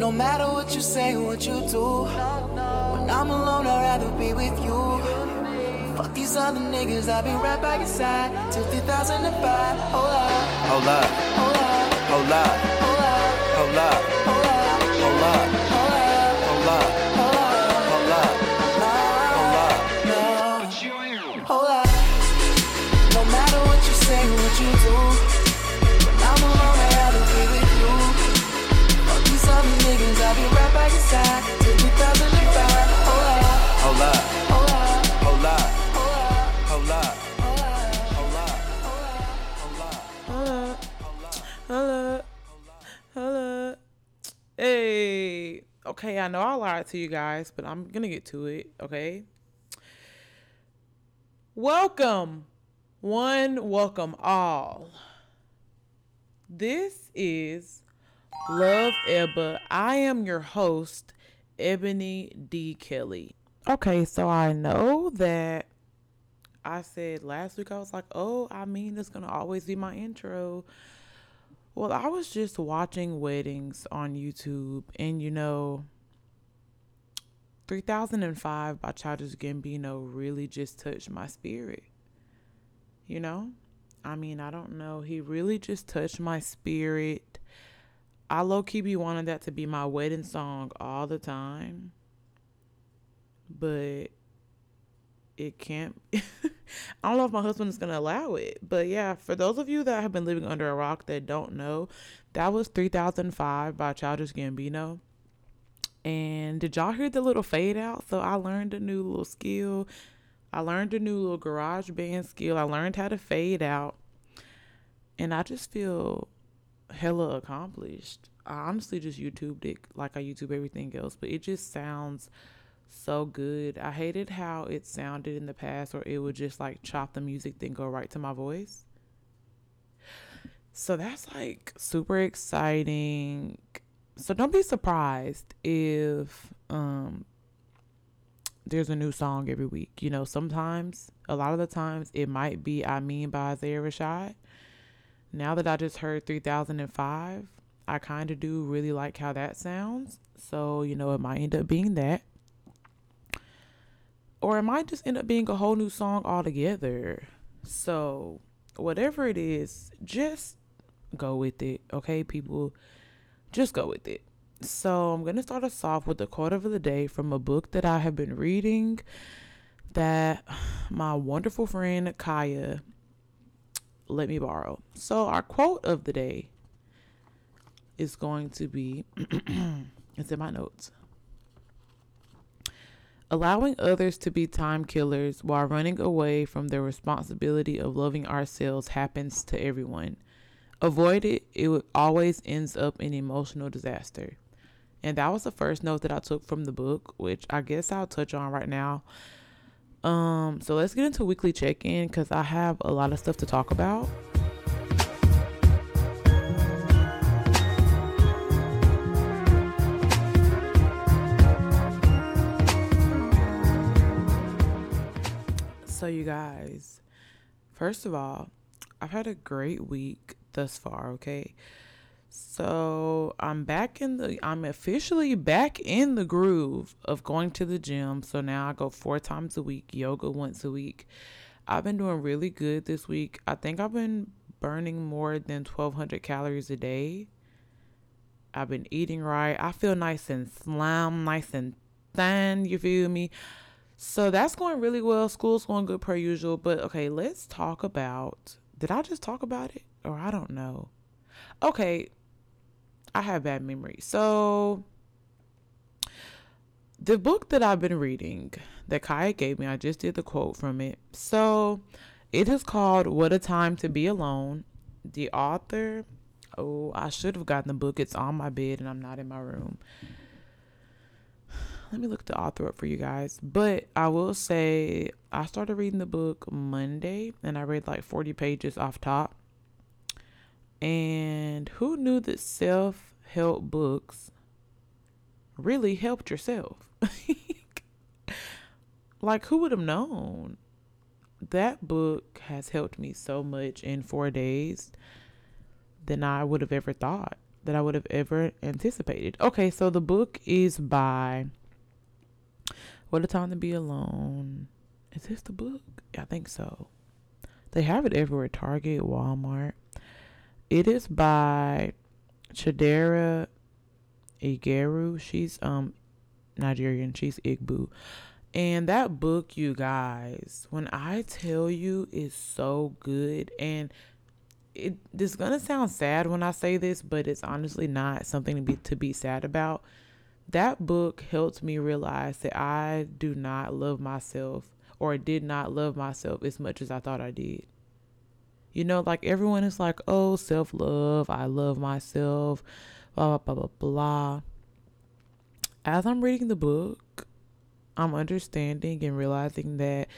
No matter what you say, what you do. When I'm alone, I'd rather be with you. Fuck these other niggas, I'll be right by your side till 2005. Hold up, Hold up, hold up, hold up, hold up, hold up, hold up, hold up, hold up, hold up, hold up. hold up, hold up. No. Hold up. No matter what you say, what you do. Okay, I know I lied to you guys, but I'm going to get to it, okay? Welcome, one, welcome all. This is Love Ebba. I am your host, Ebony D. Kelly. Okay, so I know that I said last week, I was like, oh, I mean, it's going to always be my intro. Well, I was just watching weddings on YouTube, and you know, 3005 by Childish Gambino really just touched my spirit. You know? I mean, I don't know. He really just touched my spirit. I low key be wanting that to be my wedding song all the time. But it can't. I don't know if my husband is going to allow it. But yeah, for those of you that have been living under a rock that don't know, that was 3005 by Childish Gambino. And did y'all hear the little fade out? So I learned a new little skill. I learned a new little GarageBand skill. I learned how to fade out. And I just feel hella accomplished. I honestly just YouTubed it like I YouTube everything else, but it just sounds so good. I hated how it sounded in the past where it would just like chop the music then go right to my voice. So that's like super exciting. So don't be surprised if um there's a new song every week. You know, sometimes a lot of the times it might be I Mean by Isaiah Rashad. Now that I just heard 3005, I kind of do really like how that sounds. So, you know, it might end up being that. Or it might just end up being a whole new song altogether. So, whatever it is, just go with it. Okay, people? Just go with it. So, I'm going to start us off with the quote of the day from a book that I have been reading that my wonderful friend Kaya let me borrow. So, our quote of the day is going to be it's in my notes. Allowing others to be time killers while running away from the responsibility of loving ourselves happens to everyone. Avoid it, it always ends up in emotional disaster. And that was the first note that I took from the book, which I guess I'll touch on right now. Um, so let's get into weekly check-in because I have a lot of stuff to talk about. So you guys, first of all, I've had a great week thus far, okay? So I'm back in the I'm officially back in the groove of going to the gym. So now I go four times a week, yoga once a week. I've been doing really good this week. I think I've been burning more than 1200 calories a day. I've been eating right. I feel nice and slim, nice and thin, you feel me? So that's going really well. School's going good per usual. But okay, let's talk about did I just talk about it? Or I don't know. Okay, I have bad memory. So the book that I've been reading that Kaya gave me, I just did the quote from it. So it is called What a Time to Be Alone. The author, oh, I should have gotten the book. It's on my bed and I'm not in my room. Let me look the author up for you guys. But I will say I started reading the book Monday and I read like 40 pages off top. And who knew that self help books really helped yourself? like, who would have known? That book has helped me so much in four days than I would have ever thought. that I would have ever anticipated. Okay, so the book is by What a Time to Be Alone. Is this the book? I think so. They have it everywhere Target, Walmart. It is by Chidera Eggerue. She's um Nigerian. She's Igbo. And that book, you guys, when I tell you is so good and it, it is gonna sound sad when I say this, but it's honestly not something to be to be sad about. That book helped me realize that I do not love myself or did not love myself as much as I thought I did. You know, like everyone is like, oh, self love, I love myself, blah, blah, blah, blah, blah. As I'm reading the book, I'm understanding and realizing that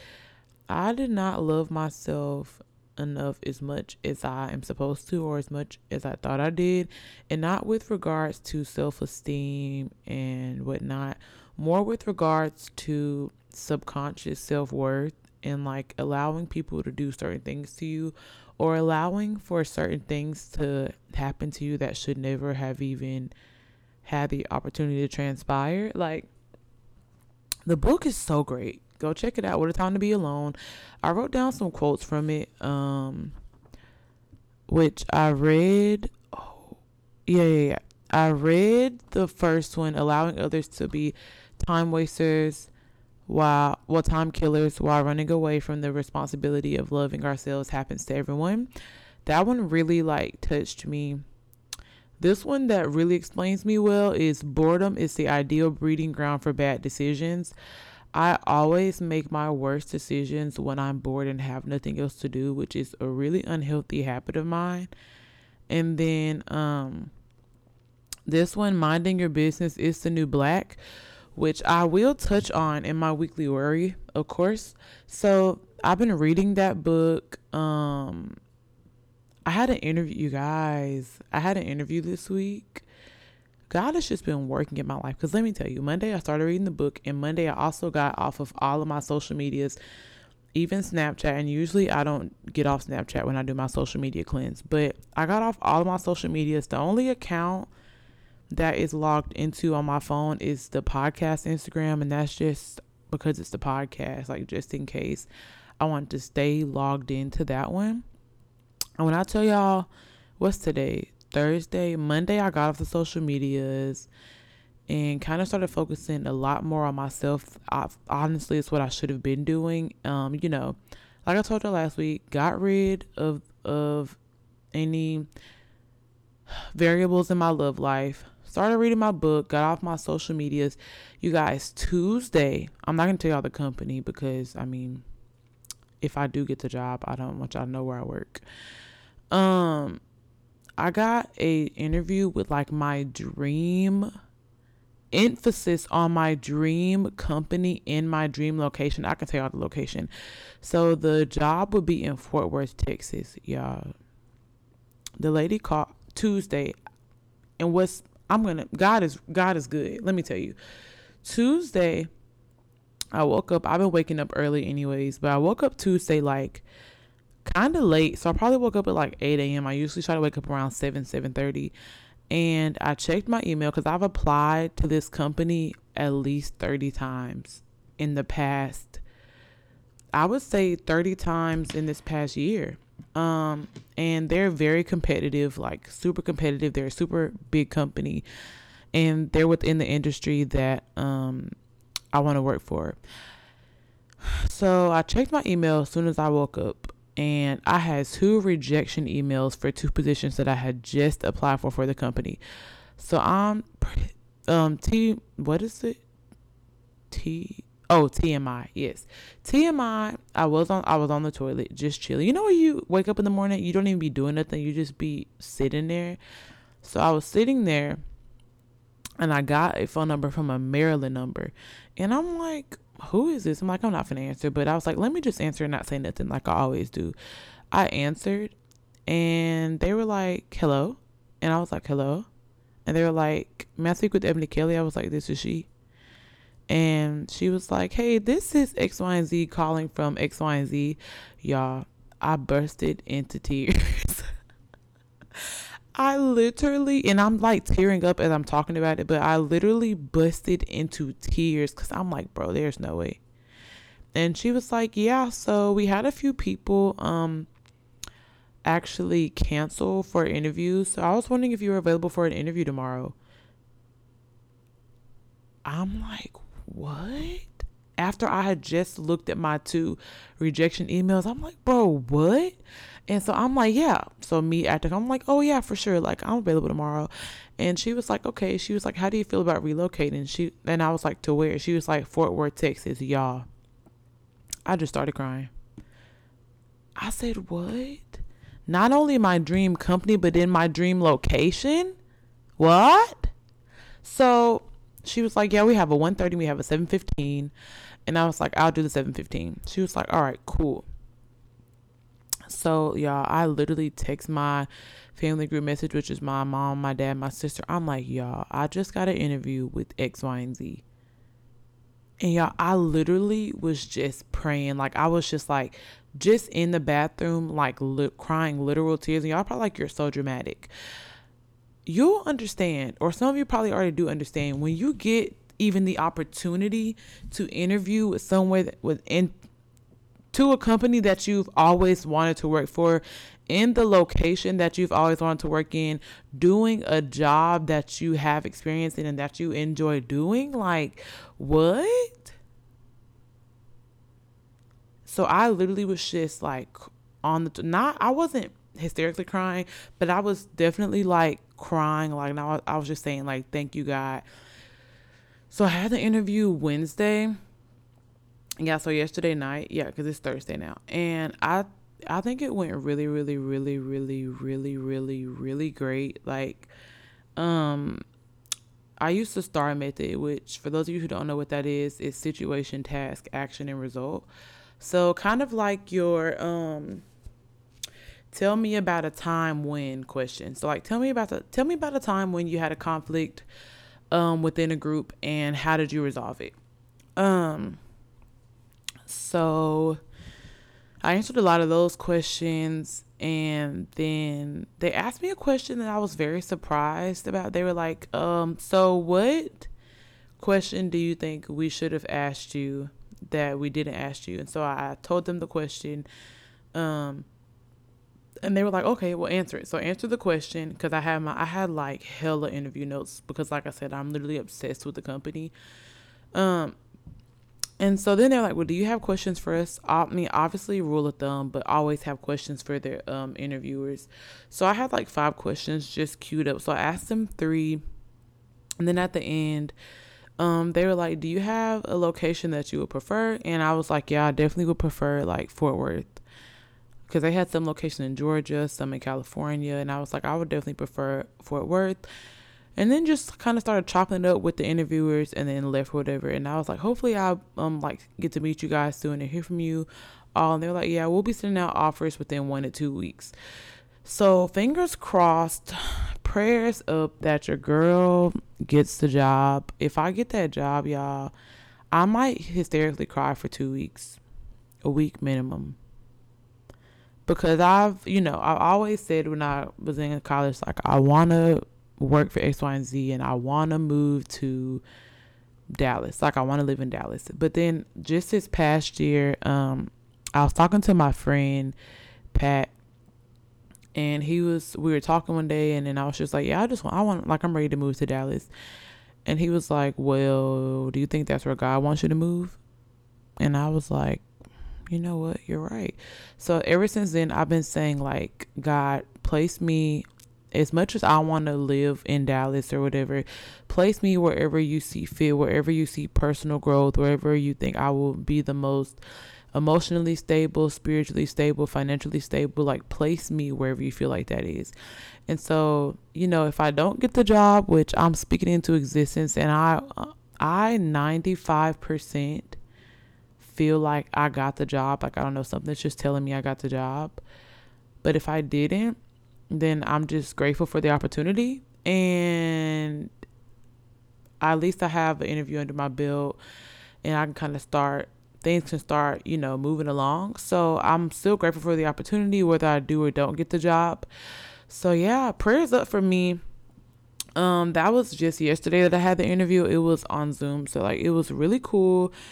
I did not love myself enough as much as I am supposed to or as much as I thought I did. And not with regards to self esteem and whatnot, more with regards to subconscious self worth and like allowing people to do certain things to you or allowing for certain things to happen to you that should never have even had the opportunity to transpire. Like, the book is so great. Go check it out. What a time to be alone. I wrote down some quotes from it, um, which I read. Oh, yeah, yeah, yeah. I read the first one, allowing others to be time wasters while well time killers while running away from the responsibility of loving ourselves happens to everyone. That one really like touched me. This one that really explains me well is boredom is the ideal breeding ground for bad decisions. I always make my worst decisions when I'm bored and have nothing else to do, which is a really unhealthy habit of mine. And then um this one minding your business is the new black which I will touch on in my weekly worry, of course. So I've been reading that book. Um, I had an interview, you guys. I had an interview this week. God has just been working in my life. Because let me tell you, Monday I started reading the book, and Monday I also got off of all of my social medias, even Snapchat. And usually I don't get off Snapchat when I do my social media cleanse, but I got off all of my social medias. The only account that is logged into on my phone is the podcast Instagram, and that's just because it's the podcast, like just in case I want to stay logged into that one. And when I tell y'all, what's today? Thursday, Monday, I got off the social medias and kind of started focusing a lot more on myself. I, honestly, it's what I should have been doing. Um, you know, like I told you last week, got rid of of any variables in my love life started reading my book, got off my social medias. You guys, Tuesday, I'm not going to tell y'all the company because, I mean, if I do get the job, I don't want y'all to know where I work. Um, I got a interview with like my dream emphasis on my dream company in my dream location. I can tell y'all the location. So the job would be in Fort Worth, Texas, y'all. The lady called Tuesday and what's I'm gonna God is God is good. Let me tell you. Tuesday, I woke up. I've been waking up early anyways, but I woke up Tuesday like kind of late. So I probably woke up at like 8 a.m. I usually try to wake up around 7, 7:30. And I checked my email because I've applied to this company at least 30 times in the past. I would say 30 times in this past year. Um, and they're very competitive, like super competitive. They're a super big company, and they're within the industry that um, I want to work for. So I checked my email as soon as I woke up, and I had two rejection emails for two positions that I had just applied for for the company. So I'm um T what is it? T Oh, TMI. Yes. TMI. I was on I was on the toilet just chilling. You know when you wake up in the morning, you don't even be doing nothing. You just be sitting there. So I was sitting there and I got a phone number from a Maryland number. And I'm like, who is this? I'm like, I'm not gonna answer. But I was like, let me just answer and not say nothing like I always do. I answered and they were like, Hello. And I was like, Hello. And they were like, May I speak with Ebony Kelly? I was like, This is she and she was like, "Hey, this is X, Y, and Z calling from X, Y, and Z." Y'all, I bursted into tears. I literally, and I'm like tearing up as I'm talking about it, but I literally busted into tears because I'm like, bro, there's no way. And she was like, yeah, so we had a few people um actually cancel for interviews. So I was wondering if you were available for an interview tomorrow. I'm like, what? After I had just looked at my two rejection emails, I'm like, bro, what? And so I'm like, yeah. So me acting, I'm like, oh yeah, for sure. Like I'm available tomorrow. And she was like, okay. She was like, how do you feel about relocating? She and I was like, to where? She was like, Fort Worth, Texas, y'all. I just started crying. I said, what? Not only my dream company, but in my dream location? What? So she was like, yeah, we have a 1.30, we have a 7.15. And I was like, I'll do the 7.15. She was like, all right, cool. So, y'all, I literally text my family group message, which is my mom, my dad, my sister. I'm like, y'all, I just got an interview with X, Y, and Z. And y'all, I literally was just praying. Like, I was just like, just in the bathroom, like li- crying literal tears. And y'all probably like, you're so dramatic. You'll understand, or some of you probably already do understand, when you get even the opportunity to interview with someone with in to a company that you've always wanted to work for in the location that you've always wanted to work in doing a job that you have experience in and that you enjoy doing like what? So i literally was just like on the not i wasn't hysterically crying but i was definitely like crying like now i was just saying like thank you god. So i had the interview wednesday yeah so yesterday night yeah because it's thursday now. And i i think it went really really really really really really really great. Like um i used the star method which for those of you who don't know what that is is situation task action and result. So kind of like your um tell me about a time when question. So like tell me about the tell me about a time when you had a conflict um within a group and how did you resolve it? Um so I answered a lot of those questions. And then they asked me a question that I was very surprised about. They were like, um, so what question do you think we should have asked you that we didn't ask you? And so I told them the question. Um, and they were like, okay, well, answer it. So answer the question because I had my I had like hella interview notes because, like I said, I'm literally obsessed with the company. Um, and so then they're like, well, do you have questions for us? I mean, obviously, rule of thumb, but always have questions for their um, interviewers. So I had like five questions just queued up. So I asked them three. And then at the end, um, they were like, do you have a location that you would prefer? And I was like, yeah, I definitely would prefer like Fort Worth. Because they had some location in Georgia, some in California. And I was like, I would definitely prefer Fort Worth and then just kind of started chopping it up with the interviewers and then left whatever. And i was like hopefully i'll um like get to meet you guys soon and hear from you all. And they were like yeah we'll be sending out offers within one to two weeks. So fingers crossed prayers up that your girl gets the job. If i get that job y'all i might hysterically cry for two weeks a week minimum. Because i've you know i've always said when i was in college like i want to work for X, Y, and Z, and I want to move to Dallas. Like I want to live in Dallas. But then just this past year, um, I was talking to my friend Pat, and he was we were talking one day, and then I was just like, yeah, I just want, I want, like I'm ready to move to Dallas. And he was like, well, do you think that's where God wants you to move? And I was like, you know what, you're right. So ever since then, I've been saying like, God, place me as much as I want to live in Dallas or whatever, place me wherever you see fit, wherever you see personal growth, wherever you think I will be the most emotionally stable, spiritually stable, financially stable. Like, place me wherever you feel like that is. And so, you know, if I don't get the job, which I'm speaking into existence, and I, I 95% feel like I got the job. Like, I don't know, something's just telling me I got the job. But if I didn't, then I'm just grateful for the opportunity. And at least I have an interview under my belt and I can kind of start, things can start, you know, moving along. So I'm still grateful for the opportunity, whether I do or don't get the job. So yeah, prayers up for me. Um, that was just yesterday that I had the interview. It was on Zoom, so like it was really cool.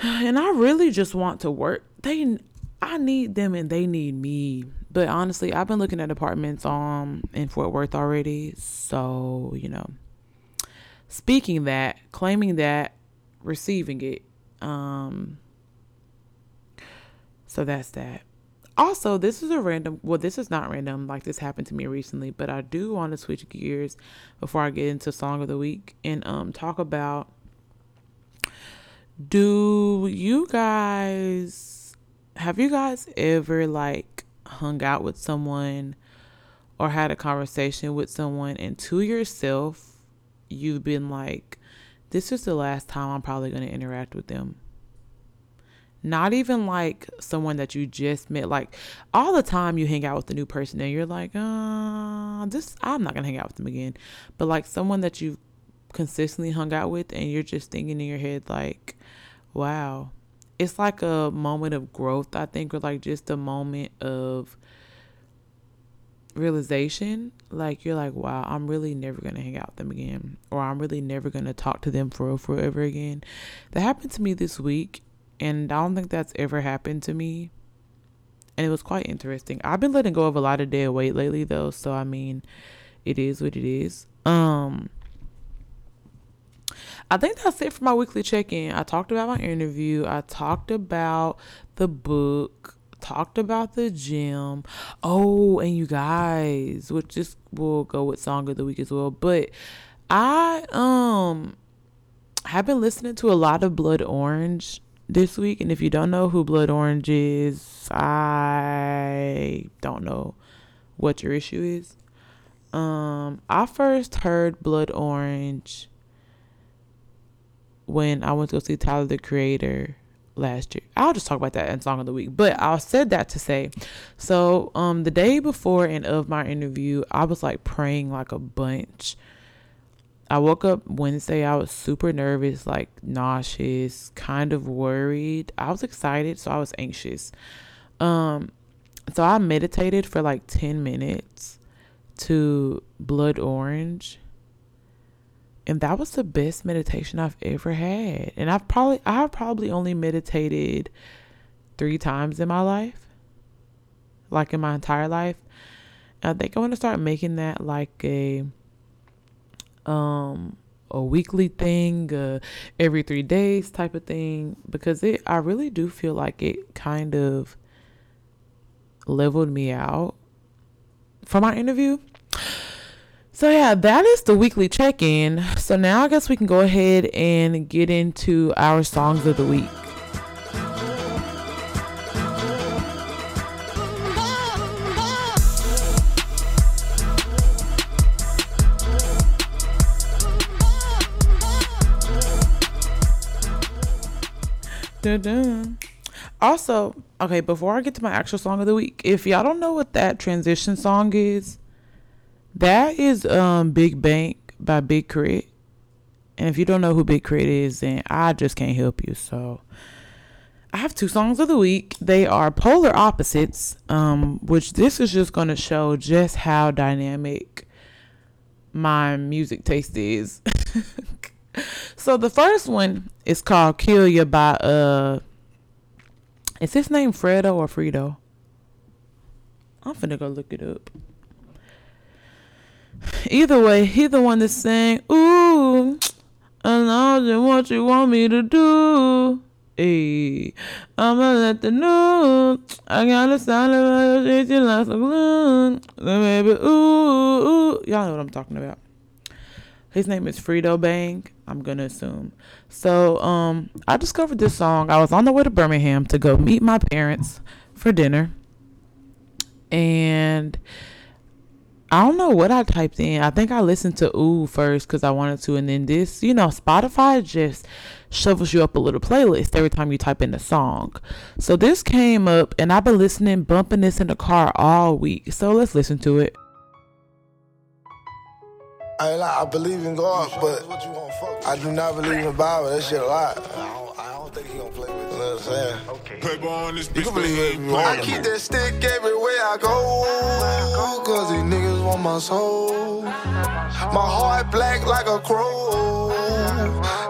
And I really just want to work. They, I need them, and they need me. But honestly, I've been looking at apartments um in Fort Worth already. So you know, speaking that, claiming that, receiving it. Um. So that's that. Also, this is a random, well, this is not random, like this happened to me recently, but I do want to switch gears before I get into Song of the Week and um talk about do you guys have you guys ever like hung out with someone or had a conversation with someone and to yourself you've been like this is the last time I'm probably going to interact with them. Not even like someone that you just met like all the time you hang out with a new person and you're like uh this i'm not gonna hang out with them again. But like someone that you've consistently hung out with and you're just thinking in your head like wow it's like a moment of growth i think or like just a moment of realization like you're like wow i'm really never gonna hang out with them again or i'm really never gonna talk to them for forever again that happened to me this week and I don't think that's ever happened to me. And it was quite interesting. I've been letting go of a lot of dead weight lately though, so I mean, it is what it is. Um I think that's it for my weekly check-in. I talked about my interview, I talked about the book, talked about the gym. Oh, and you guys, which this will go with song of the week as well, but I um have been listening to a lot of Blood Orange this week. And if you don't know who Blood Orange is, I don't know what your issue is. Um, I first heard Blood Orange when I went to go see Tyler the Creator last year. I'll just talk about that in Song of the Week. But I said that to say, so um, the day before and of my interview, I was like praying like a bunch I woke up Wednesday. I was super nervous, like nauseous, kind of worried. I was excited, so I was anxious. Um, so I meditated for like 10 minutes to Blood Orange. And that was the best meditation I've ever had. And I've probably I've probably only meditated 3 times in my life. Like in my entire life. I think I want to start making that like a um a weekly thing, uh, every three days type of thing, because it I really do feel like it kind of leveled me out for my interview. So yeah, that is the weekly check-in. So now I guess we can go ahead and get into our songs of the week. Also, okay, before I get to my actual song of the week, if y'all don't know what that transition song is, that is um Big Bank by Big Crit. And if you don't know who Big K.R.I.T. is, then I just can't help you. So I have two songs of the week. They are polar opposites, um, which this is just gonna show just how dynamic my music taste is. so the first one is called Kill Ya by uh is his name Fredo or Frito? I'm finna go look it up. Either way, he the one that's saying, Ooh, and I know what you want me to do. Hey, I'ma let the know. I got a of your like a balloon. Baby, ooh, ooh. Y'all know what I'm talking about. His name is Frito Bang, I'm gonna assume. So um I discovered this song. I was on the way to Birmingham to go meet my parents for dinner. And I don't know what I typed in. I think I listened to Ooh first because I wanted to, and then this, you know, Spotify just shovels you up a little playlist every time you type in a song. So this came up, and I've been listening, bumping this in the car all week. So let's listen to it. I ain't I believe in God, but I do not believe in the Bible. That shit a lie. I don't, I don't think he gonna play with know what I'm saying? Okay. Paper on this You bitch. can believe it if you I. I keep that stick everywhere I go. Cause these niggas want my soul. My heart black like a crow.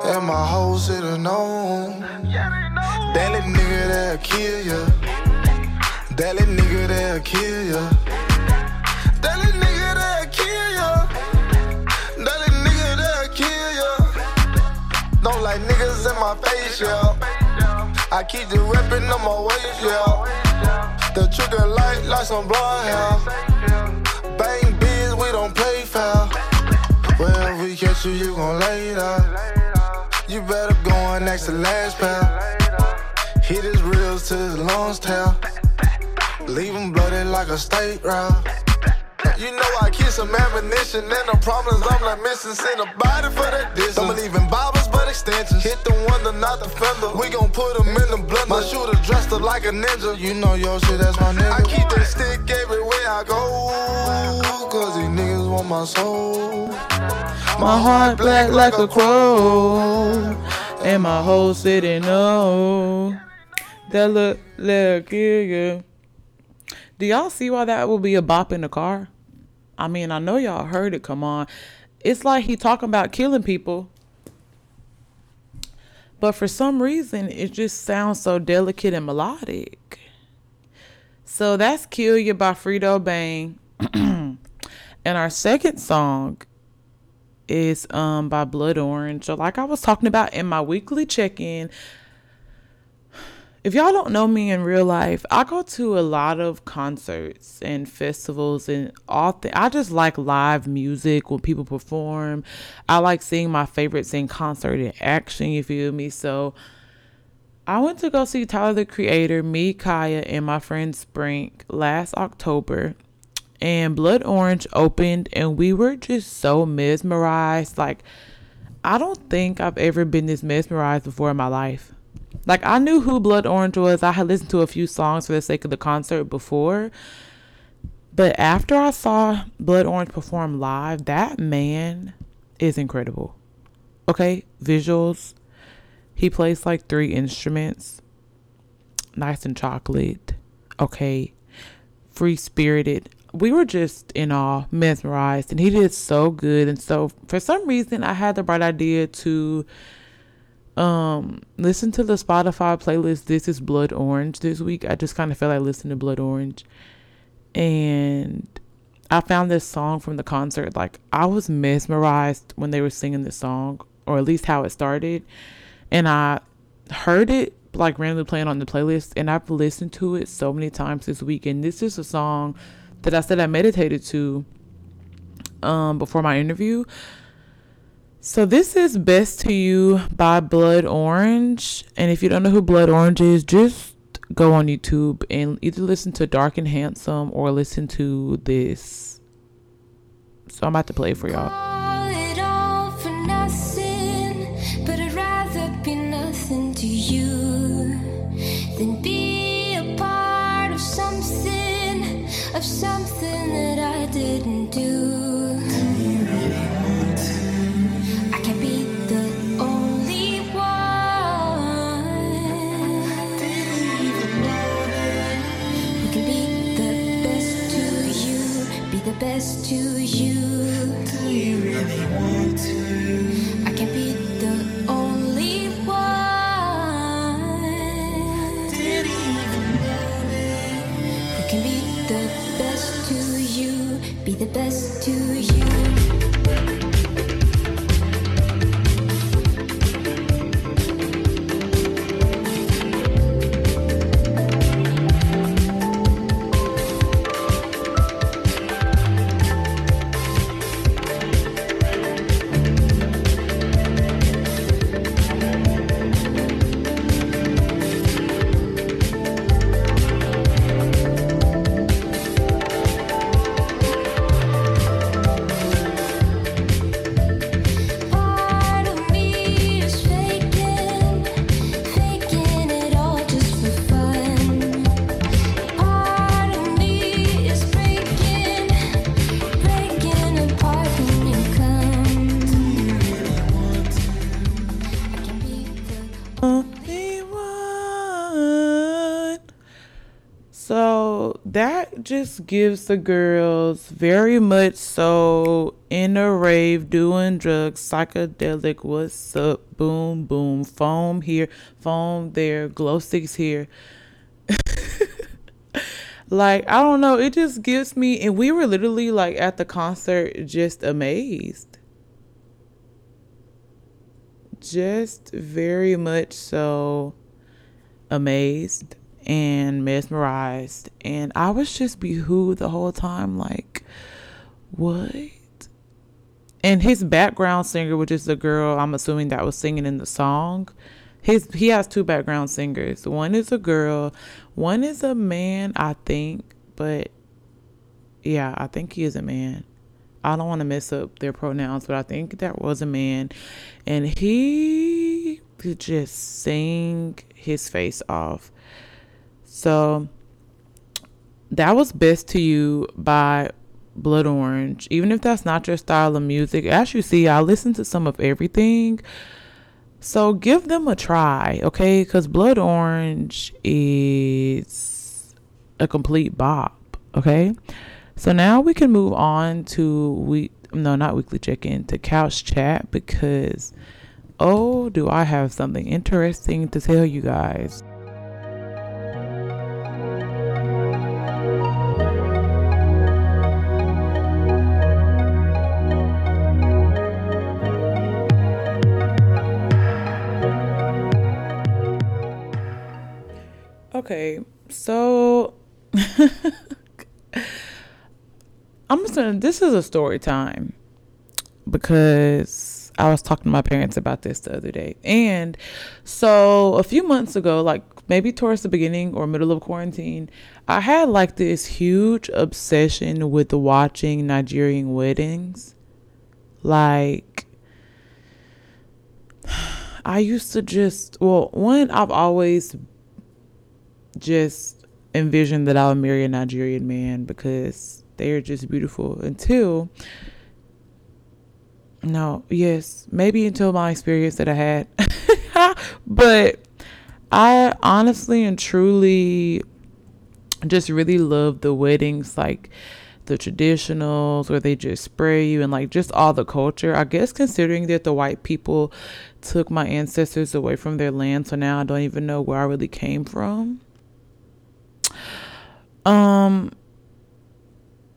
And my whole city known. That little nigga that'll kill ya. That little nigga that'll kill ya. That little nigga that'll kill ya. That little nigga that'll kill ya. Don't like niggas in my face, yeah. I keep the weapon on my waist, yeah. The trigger light like some blonde hair. Bang biz, we don't play foul. If we catch you, you gon' lay down. You better go on next to last pal. Hit his reels to his lungs tell. Leave him blooded like a state route. You know I keep some ammunition and the problems I'm not missing. Send a body for that distance. Don't believe in bobbers but extensions. Hit the wonder, not the fender. We gon' put them in the blender. My shooter dressed up like a ninja. You know your shit, that's my nigga. I keep that stick everywhere I go. Cause these niggas want my soul. My heart black like a crow, and my whole city know that look look yeah. Do y'all see why that would be a bop in the car? I mean, I know y'all heard it. Come on, it's like he talking about killing people, but for some reason it just sounds so delicate and melodic. So that's "Kill You" by Frito Bang, and our second song is um by Blood Orange. So like I was talking about in my weekly check-in. If y'all don't know me in real life, I go to a lot of concerts and festivals and all th- I just like live music when people perform. I like seeing my favorites in concert in action, you feel me? So I went to go see Tyler the Creator, me, Kaya, and my friend Sprink last October and Blood Orange opened and we were just so mesmerized. Like I don't think I've ever been this mesmerized before in my life. Like I knew who Blood Orange was. I had listened to a few songs for the sake of the concert before. But after I saw Blood Orange perform live, that man is incredible. Okay, visuals. He plays like three instruments. Nice and chocolate. Okay. Free spirited we were just in awe, mesmerized, and he did so good. And so, for some reason, I had the bright idea to um listen to the Spotify playlist. This is Blood Orange this week. I just kind of felt like listening to Blood Orange, and I found this song from the concert. Like I was mesmerized when they were singing this song, or at least how it started, and I heard it like randomly playing on the playlist, and I've listened to it so many times this week. And this is a song that I said I meditated to um, before my interview. So this is Best to You by Blood Orange. And if you don't know who Blood Orange is, just go on YouTube and either listen to Dark and Handsome or listen to this. So I'm about to play for y'all. best just gives the girls very much so in a rave doing drugs psychedelic what's up boom boom foam here foam there glow sticks here. Like i don't know it just gives me and we were literally like at the concert just amazed. Just very much so amazed and mesmerized. And I was just behooved the whole time, like, what? And his background singer, which is the girl I'm assuming that was singing in the song, his he has two background singers. One is a girl, one is a man, I think, but yeah, I think he is a man. I don't want to mess up their pronouns, but I think that was a man. And he could just sing his face off. So that was Best to You by Blood Orange. Even if that's not your style of music, as you see, I listen to some of everything. So give them a try, okay? Because Blood Orange is a complete bop, okay? So now we can move on to we no not weekly check in to couch chat because oh do I have something interesting to tell you guys. This is a story time because I was talking to my parents about this the other day, and so a few months ago, like maybe towards the beginning or middle of quarantine, I had like this huge obsession with watching Nigerian weddings. Like, I used to just well, one I've always just envisioned that I would marry a Nigerian man because they are just beautiful. Until, no, yes, maybe until my experience that I had. but I honestly and truly just really love the weddings, like the traditionals where they just spray you and like just all the culture. I guess considering that the white people took my ancestors away from their land, so now I don't even know where I really came from. Um,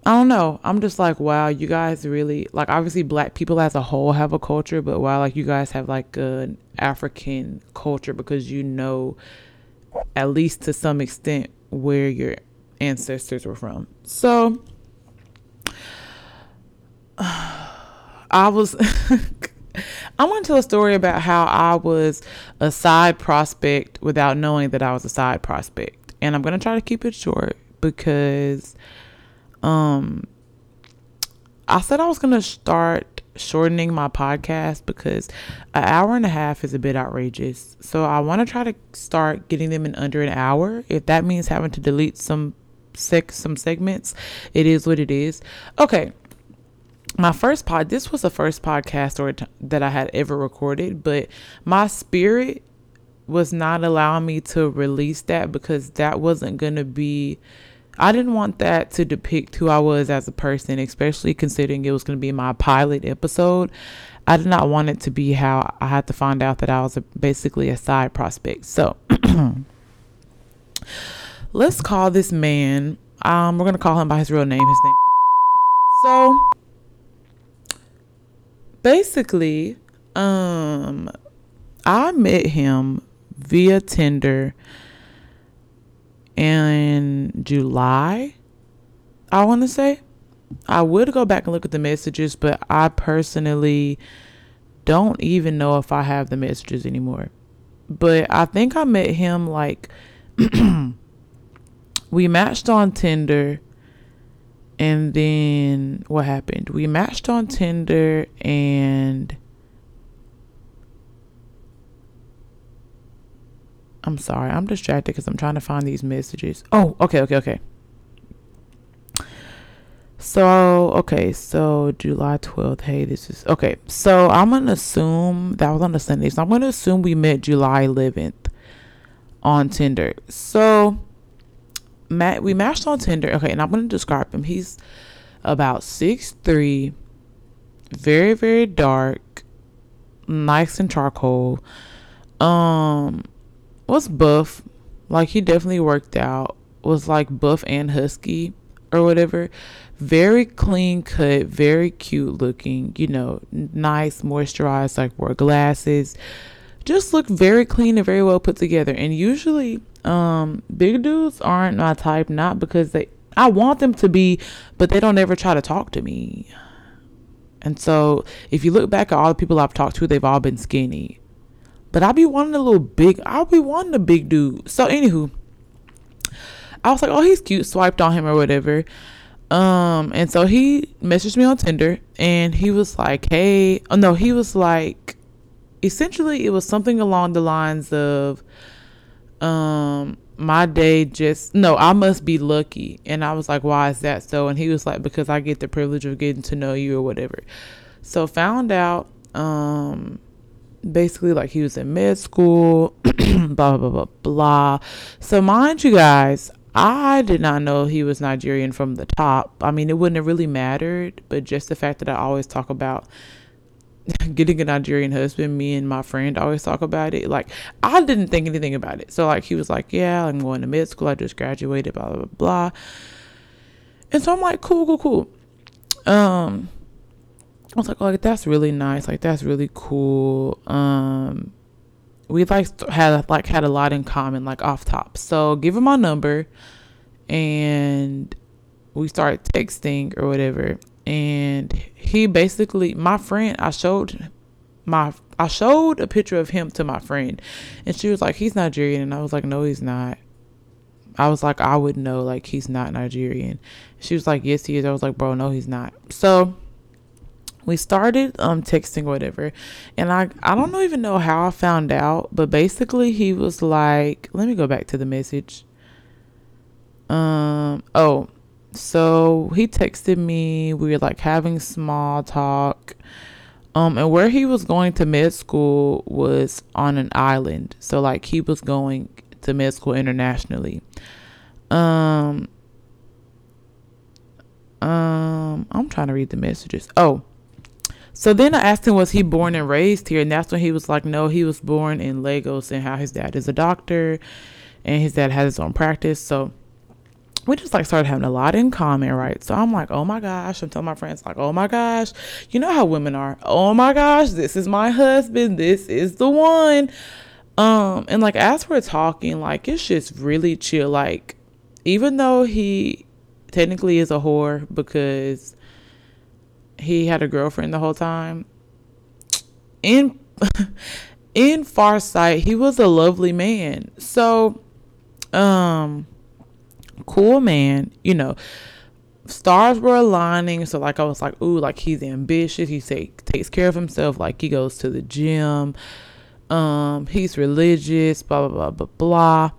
I don't know. I'm just like, wow, you guys really like obviously black people as a whole have a culture, but wow, like you guys have like an African culture because you know at least to some extent where your ancestors were from. So I was I want to tell a story about how I was a side prospect without knowing that I was a side prospect and I'm gonna try to keep it short because um I said I was gonna start shortening my podcast because an hour and a half is a bit outrageous. So I want to try to start getting them in under an hour. If that means having to delete some sec some segments, it is what it is. Okay. My first pod this was the first podcast or t- that I had ever recorded, but my spirit was not allowing me to release that because that wasn't going to be I didn't want that to depict who I was as a person, especially considering it was going to be my pilot episode. I did not want it to be how I had to find out that I was a, basically a side prospect. So let's call this man. Um, we're gonna call him by his real name. His name. So basically, um, I met him via Tinder in July, I want to say. I would go back and look at the messages, but I personally don't even know if I have the messages anymore. But I think I met him like we matched on Tinder and then what happened? We matched on Tinder and I'm sorry. I'm distracted because I'm trying to find these messages. Oh, okay, okay, okay. So, okay, so July 12th. Hey, this is okay. So, I'm to assume that was on a Sunday. So, I'm to assume we met July 11th on Tinder. So, Matt, we matched on Tinder. Okay, and I'm gonna describe him. He's about six three, very very dark, nice and charcoal. Um, was buff, like he definitely worked out. Was like buff and husky or whatever. Very clean cut, very cute looking. You know, nice, moisturized. Like wore glasses. Just looked very clean and very well put together. And usually, um, big dudes aren't my type. Not because they I want them to be, but they don't ever try to talk to me. And so, if you look back at all the people I've talked to, they've all been skinny. But I'll be wanting a little big. I'll be wanting a big dude. So, anywho, I was like, oh, he's cute. Swiped on him or whatever. Um, and so he messaged me on Tinder, and he was like, hey, oh no, he was like, essentially, it was something along the lines of, um, my day just no i must be lucky and i was like why is that so and he was like because i get the privilege of getting to know you or whatever so found out um basically like he was in med school blah blah blah blah so mind you guys i did not know he was nigerian from the top i mean it wouldn't have really mattered but just the fact that i always talk about getting a Nigerian husband, me and my friend always talk about it. Like, I didn't think anything about it. So, like, he was like, Yeah, I'm going to mid school. I just graduated, blah, blah, blah. And so I'm like, Cool, cool, cool. Um, I was like, oh, like, that's really nice. Like, that's really cool. Um, we like had like had a lot in common, like off top. So give him my number, and we started texting or whatever and he basically my friend I showed my I showed a picture of him to my friend and she was like he's Nigerian and I was like no he's not I was like I would know like he's not Nigerian she was like yes he is I was like bro no he's not so we started um texting whatever and I I don't even know how I found out but basically he was like let me go back to the message um oh so he texted me. We were like having small talk. Um, and where he was going to med school was on an island. So like he was going to med school internationally. Um, um, I'm trying to read the messages. Oh, so then I asked him, was he born and raised here? And that's when he was like, no, he was born in Lagos and how his dad is a doctor and his dad has his own practice. So we just like started having a lot in common, right? So I'm like, oh my gosh. I'm telling my friends, like, oh my gosh, you know how women are. Oh my gosh, this is my husband. This is the one. Um, and like as we're talking, like it's just really chill. Like, even though he technically is a whore because he had a girlfriend the whole time, in in Farsight, he was a lovely man. So, um cool man, you know. Stars were aligning, so like I was like, ooh, like he's ambitious. He say takes care of himself. Like he goes to the gym. Um, he's religious. Blah blah blah blah blah.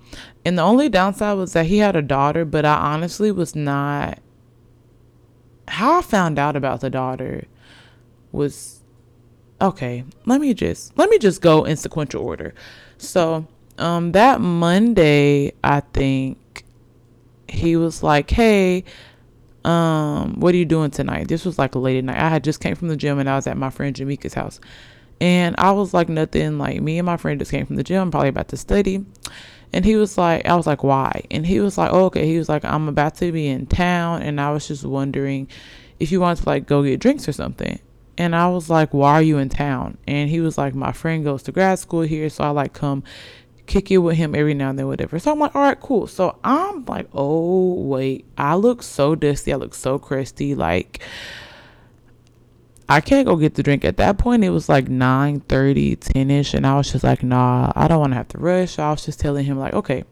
And the only downside was that he had a daughter, but I honestly was not. How I found out about the daughter was okay. Let me just let me just go in sequential order. So, um, that Monday, I think he was like, "Hey, um, what are you doing tonight?" This was like a late at night. I had just came from the gym and I was at my friend Jamaica's house, and I was like, "Nothing." Like me and my friend just came from the gym, probably about to study. And he was like, I was like, why? And he was like, oh, okay. He was like, I'm about to be in town, and I was just wondering if you wanted to like go get drinks or something. And I was like, why are you in town? And he was like, my friend goes to grad school here, so I like come kick it with him every now and then, whatever. So I'm like, all right, cool. So I'm like, oh wait, I look so dusty, I look so crusty, like I can't go get the drink. At that point, it was like 9 30, 10 ish, and I was just like, nah, I don't want to have to rush. I was just telling him, like, okay,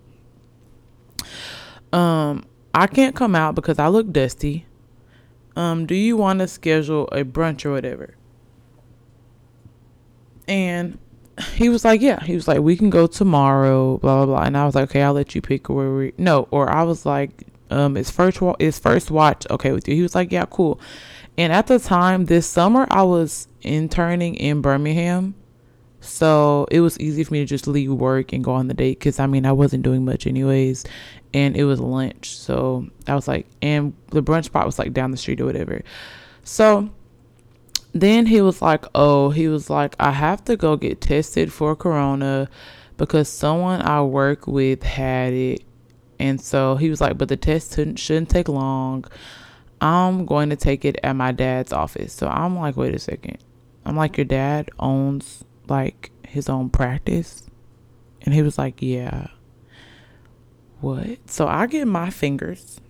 um, I can't come out because I look dusty. Um, do you want to schedule a brunch or whatever? And he was like, yeah. He was like, we can go tomorrow, blah blah blah. And I was like, okay, I'll let you pick where we. No, or I was like, um, it's first it's first watch okay with you. He was like, yeah, cool. And at the time, this summer, I was interning in Birmingham, So it was easy for me to just leave work and go on the date because I mean, I wasn't doing much anyways. And it was lunch. So I was like, and the brunch spot was like down the street or whatever. So then he was like, oh, he was like, I have to go get tested for corona because someone I work with had it. And so he was like, but the test shouldn't, shouldn't take long. I'm going to take it at my dad's office. So I'm like, wait a second. I'm like, your dad owns like his own practice? And he was like, yeah. What? So I get my fingers,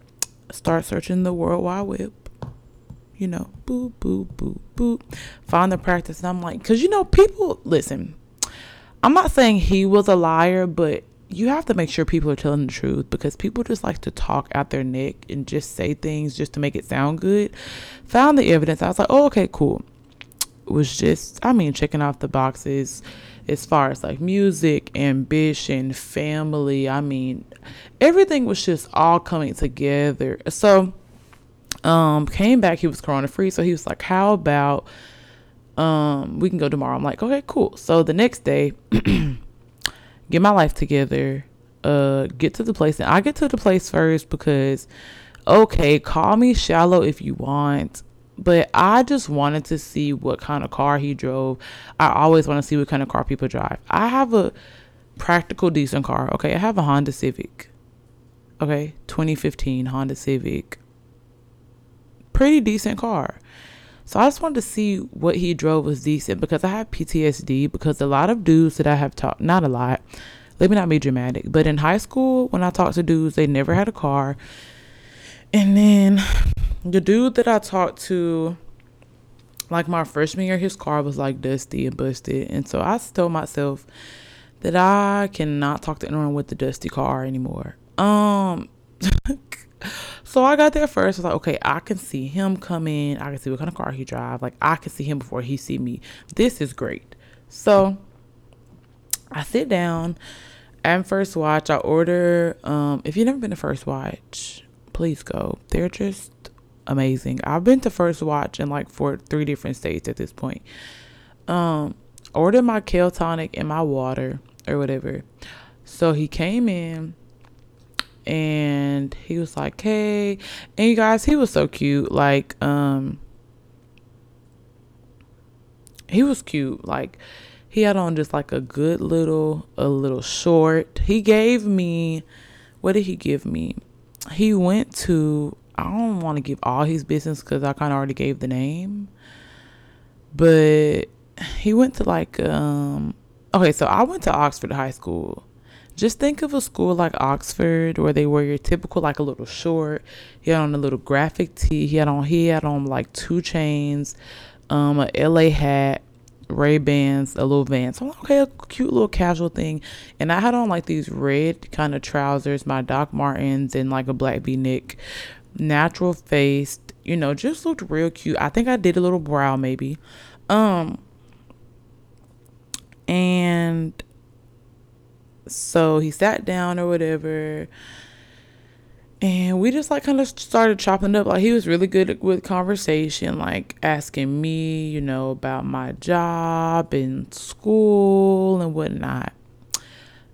start searching the World Wide Web. You know, boop, boop, boop, boop. Find the practice. And I'm like, because you know, people, listen, I'm not saying he was a liar, but you have to make sure people are telling the truth because people just like to talk out their neck and just say things just to make it sound good. Found the evidence. I was like, oh, okay, cool. It was just, I mean, checking off the boxes as far as like music, ambition, family. I mean, everything was just all coming together. So, um, came back. He was corona free. So he was like, how about, um, we can go tomorrow. I'm like, okay, cool. So the next day, get my life together, uh, get to the place. And I get to the place first because, okay, call me shallow if you want. But I just wanted to see what kind of car he drove. I always want to see what kind of car people drive. I have a practical, decent car. Okay, I have a Honda Civic. Okay, 2015 Honda Civic. Pretty decent car. So I just wanted to see what he drove was decent because I have PTSD because a lot of dudes that I have talked, not a lot, let me not be dramatic, but in high school when I talked to dudes, they never had a car. And then the dude that I talked to, like my freshman year, his car was like dusty and busted. And so I told myself that I cannot talk to anyone with the dusty car anymore. Um, So I got there first. I was like, okay, I can see him come in. I can see what kind of car he drive. Like I can see him before he see me. This is great. So I sit down and first watch. I order. Um, if you've never been to First Watch, please go. They're just amazing. I've been to First Watch in like four, three different states at this point. Um, ordered my kale tonic and my water or whatever. So he came in and he was like, "Hey," and you guys, he was so cute. Like, um, he was cute. Like, he had on just like a good little, a little short. He gave me, what did he give me? He went to. I don't want to give all his business because I kind of already gave the name, but he went to like um. Okay, so I went to Oxford High School just think of a school like Oxford where they wear your typical like a little short. He had on a little graphic tee. He had on he had on like two chains, um, a LA hat, Ray Bans, a little van. So okay, a cute little casual thing. And I had on like these red kind of trousers, my Doc Martens, and like a black V neck, natural faced. You know, just looked real cute. I think I did a little brow maybe. Um, and so he sat down or whatever. And we just like kind of started chopping up. Like he was really good with conversation, like asking me, you know, about my job and school and whatnot.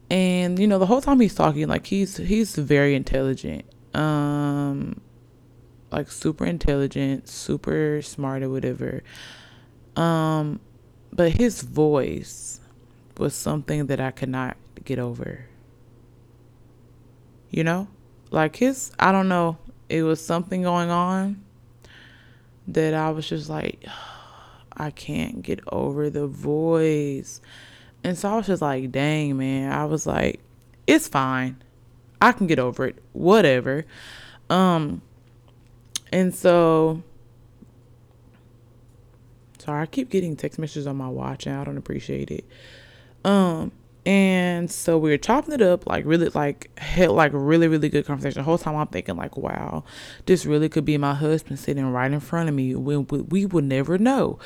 And you know, the whole time he's talking, like he's he's very intelligent, um, like super intelligent, super smart or whatever. Um, but his voice was something that I could not get over. You know? Like his, I don't know, it was something going on that I was just like, I can't get over the voice. And so I was just like, dang, man. I was like, it's fine. I can get over it. Whatever. Um, and so, sorry, I keep getting text messages on my watch and I don't appreciate it. Um, and so we were chopping it up, like really, like had like really, really good conversation. The whole time I'm thinking, like, wow, this really could be my husband sitting right in front of me. We we would never know.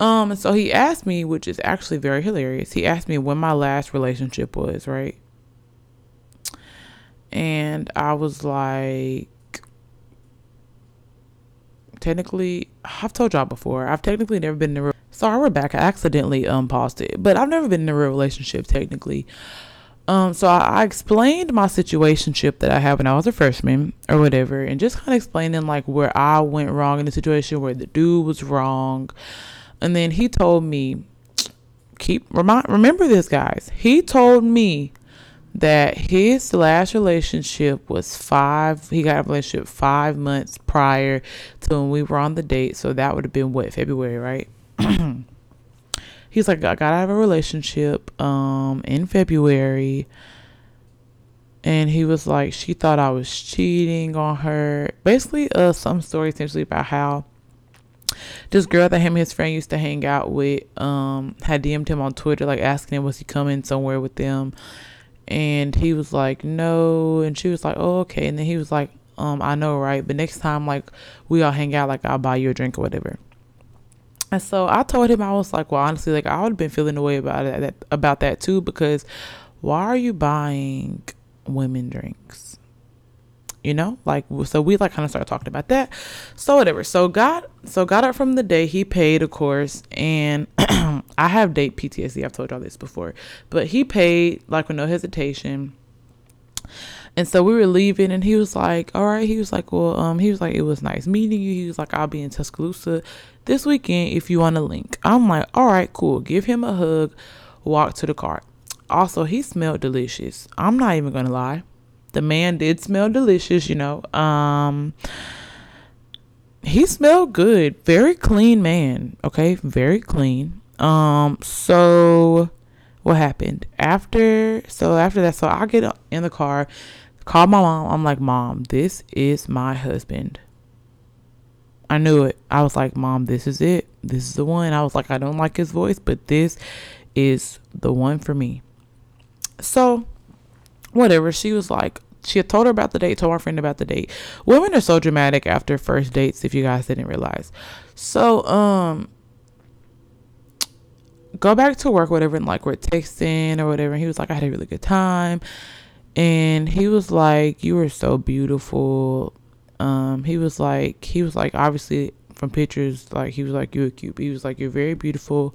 Um, so he asked me, which is actually very hilarious. He asked me when my last relationship was, right? And I was like, technically, I've told y'all before, I've technically never been in a. Sorry, back. I accidentally um paused it, but I've never been in a real relationship technically. Um, so I, I explained my situationship that I had when I was a freshman or whatever, and just kind of explaining like where I went wrong in the situation, where the dude was wrong, and then he told me, keep remind remember this, guys. He told me that his last relationship was five he got a relationship five months prior to when we were on the date so that would have been what february right he's like i got out of a relationship um in february. And he was like she thought i was cheating on her. Basically uh some story essentially about how this girl that him and his friend used to hang out with um had DM'd him on Twitter like asking him was he coming somewhere with them? And he was like no. And she was like oh okay. And then he was like um i know right? But next time like we all hang out like i'll buy you a drink or whatever and so i told him i was like well honestly like i would have been feeling the way about it that, about that too because why are you buying women drinks? You know like so we like kind of started talking about that. So whatever. So got so got up from the day he paid of course and i have date ptsd i've told y'all this before but he paid like with no hesitation and so we were leaving and he was like all right he was like well um he was like it was nice meeting you he was like i'll be in tuscaloosa this weekend if you want a link i'm like all right cool give him a hug walk to the car also he smelled delicious i'm not even gonna lie the man did smell delicious, you know. Um he smelled good. Very clean man. Okay, very clean. Um so what happened? After so after that, so I get in the car, call my mom. I'm like, "Mom, this is my husband." I knew it. I was like, "Mom, this is it. This is the one." I was like, "I don't like his voice, but this is the one for me." So, whatever. She was like, she had told her about the date, told my friend about the date. Women are so dramatic after first dates, if you guys didn't realize. So, um, go back to work, whatever, and like we're texting or whatever. And he was like, I had a really good time. And he was like, You were so beautiful. Um, he was like, he was like, obviously from pictures, like he was like, You were cute. He was like, You're very beautiful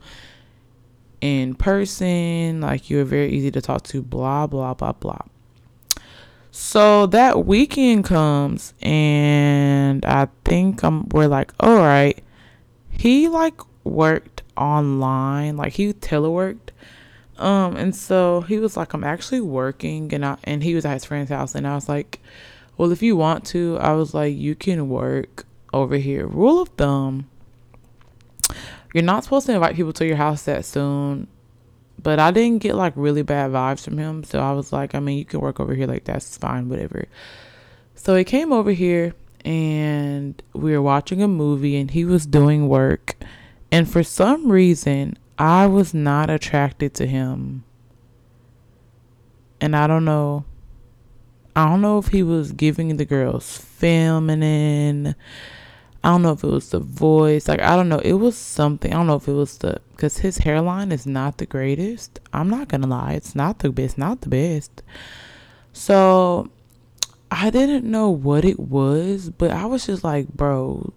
in person, like you're very easy to talk to, blah, blah, blah, blah. So that weekend comes and I think I'm we're like, all right. He like worked online, like he teleworked. Um and so he was like, I'm actually working and I and he was at his friend's house and I was like, Well if you want to, I was like, you can work over here. Rule of thumb, you're not supposed to invite people to your house that soon but I didn't get like really bad vibes from him. So I was like, I mean, you can work over here, like that's fine, whatever. So he came over here and we were watching a movie and he was doing work. And for some reason, I was not attracted to him. And I don't know. I don't know if he was giving the girls feminine I don't know if it was the voice. Like, I don't know. It was something. I don't know if it was the. Because his hairline is not the greatest. I'm not going to lie. It's not the best. Not the best. So, I didn't know what it was. But I was just like, bro.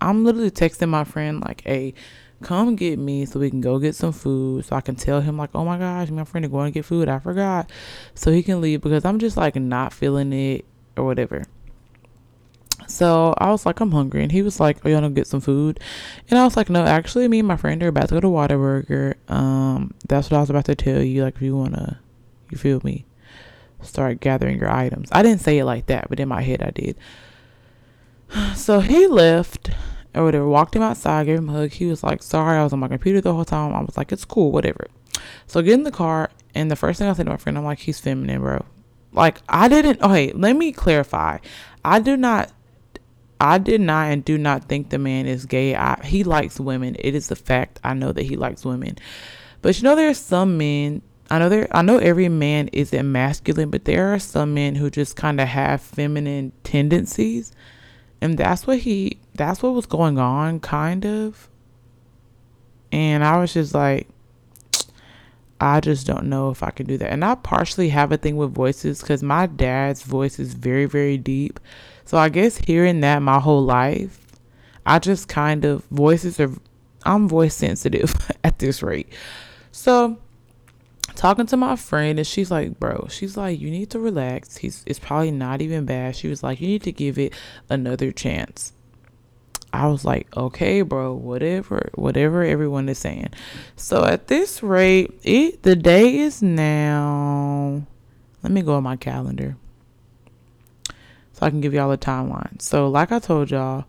I'm literally texting my friend, like, hey, come get me so we can go get some food. So I can tell him, like, oh my gosh, my friend is going to get food. I forgot. So he can leave because I'm just like not feeling it or whatever. So I was like, I'm hungry. And he was like, Oh, you to get some food? And I was like, No, actually, me and my friend are about to go to Whataburger. Um, that's what I was about to tell you. Like, if you want to, you feel me? Start gathering your items. I didn't say it like that, but in my head, I did. So he left or whatever, walked him outside, gave him a hug. He was like, Sorry, I was on my computer the whole time. I was like, It's cool, whatever. So get in the car. And the first thing I said to my friend, I'm like, He's feminine, bro. Like, I didn't, okay, let me clarify. I do not I did not and do not think the man is gay. I, he likes women. It is a fact. I know that he likes women. But you know, there are some men. I know there. I know every man isn't masculine, but there are some men who just kind of have feminine tendencies, and that's what he. That's what was going on, kind of. And I was just like, I just don't know if I can do that. And I partially have a thing with voices because my dad's voice is very, very deep. So I guess hearing that my whole life, I just kind of voices are I'm voice sensitive at this rate. So talking to my friend and she's like, bro, she's like, you need to relax. He's it's probably not even bad. She was like, you need to give it another chance. I was like, okay, bro, whatever, whatever everyone is saying. So at this rate, it the day is now. Let me go on my calendar so I can give y'all a timeline. So, like I told y'all,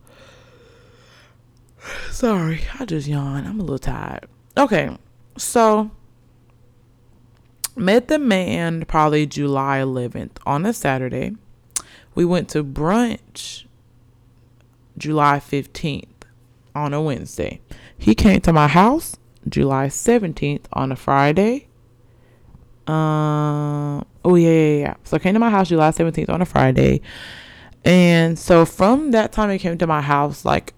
sorry, I just yawned. I'm a little tired. Okay, so met the man probably July 11th on a Saturday. We went to brunch July 15th on a Wednesday. He came to my house July 17th on a Friday. Um, oh, yeah, yeah, yeah. So, came to my house July 17th on a Friday. And so, from that time he came to my house, like,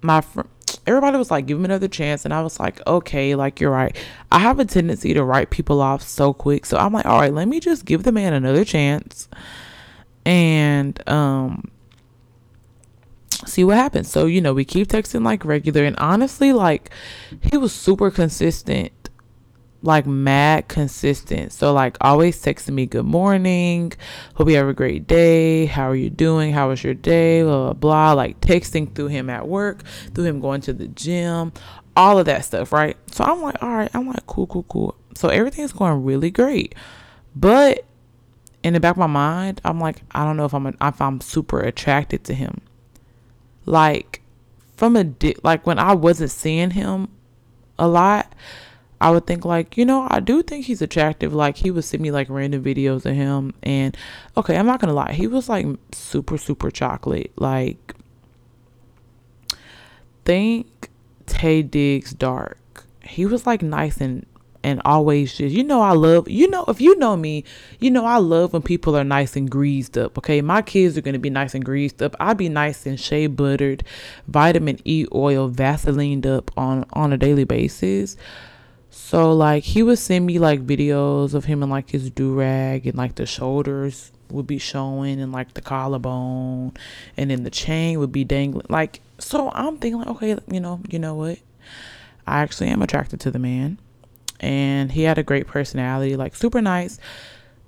my fr- everybody was like, give him another chance. And I was like, okay, like, you're right. I have a tendency to write people off so quick. So, I'm like, all right, let me just give the man another chance. And, um, see what happens. So, you know, we keep texting like regular. And honestly, like, he was super consistent, like, mad consistent. So, like, always texting me, good morning. Hope you have a great day. How are you doing? How was your day? Blah, blah, blah. Like, texting through him at work, through him going to the gym, all of that stuff, right? So, I'm like, all right. I'm like, cool, cool, cool. So, everything's going really great. But, in the back of my mind, I'm like, I don't know if I'm if I'm super attracted to him like from a di- like when I wasn't seeing him a lot, I would think like, you know, I do think he's attractive. Like he would send me like random videos of him and okay, I'm not gonna lie, he was like super, super chocolate. Like think Taye Diggs dark. He was like nice and and always just you know I love you know if you know me you know I love when people are nice and greased up okay my kids are gonna be nice and greased up I'd be nice and shea buttered vitamin E oil Vaselined up on on a daily basis so like he would send me like videos of him and like his do rag and like the shoulders would be showing and like the collarbone and then the chain would be dangling like so I'm thinking like okay you know you know what I actually am attracted to the man and he had a great personality, like super nice.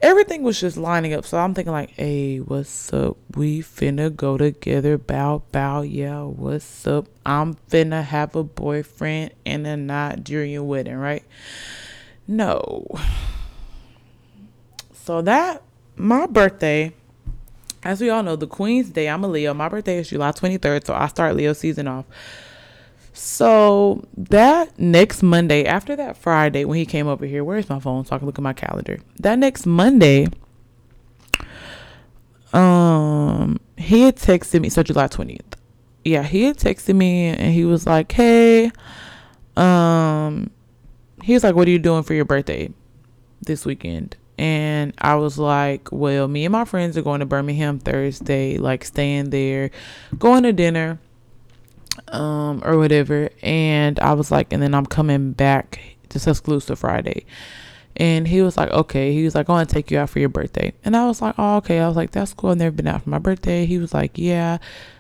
Everything was just lining up. So I'm thinking like, hey, what's up? We finna go together. Bow, bow, yeah, what's up? I'm finna have a boyfriend and a not during your wedding, right? No. So that my birthday, as we all know, the Queen's Day, I'm a Leo. My birthday is July 23rd, so I start Leo season off. So that next Monday, after that Friday when he came over here, where's my phone so I can look at my calendar? That next Monday, um, he had texted me. So July twentieth, yeah, he had texted me and he was like, "Hey, um, he was like, what are you doing for your birthday this weekend?" And I was like, "Well, me and my friends are going to Birmingham Thursday, like staying there, going to dinner." Um or whatever. And i was like and then i'm coming back to tuscaloosa friday. And he was like okay. He was like i want to take you out for your birthday. And i was like oh okay. I was like that's cool. I've never been out for my birthday. He was like yeah.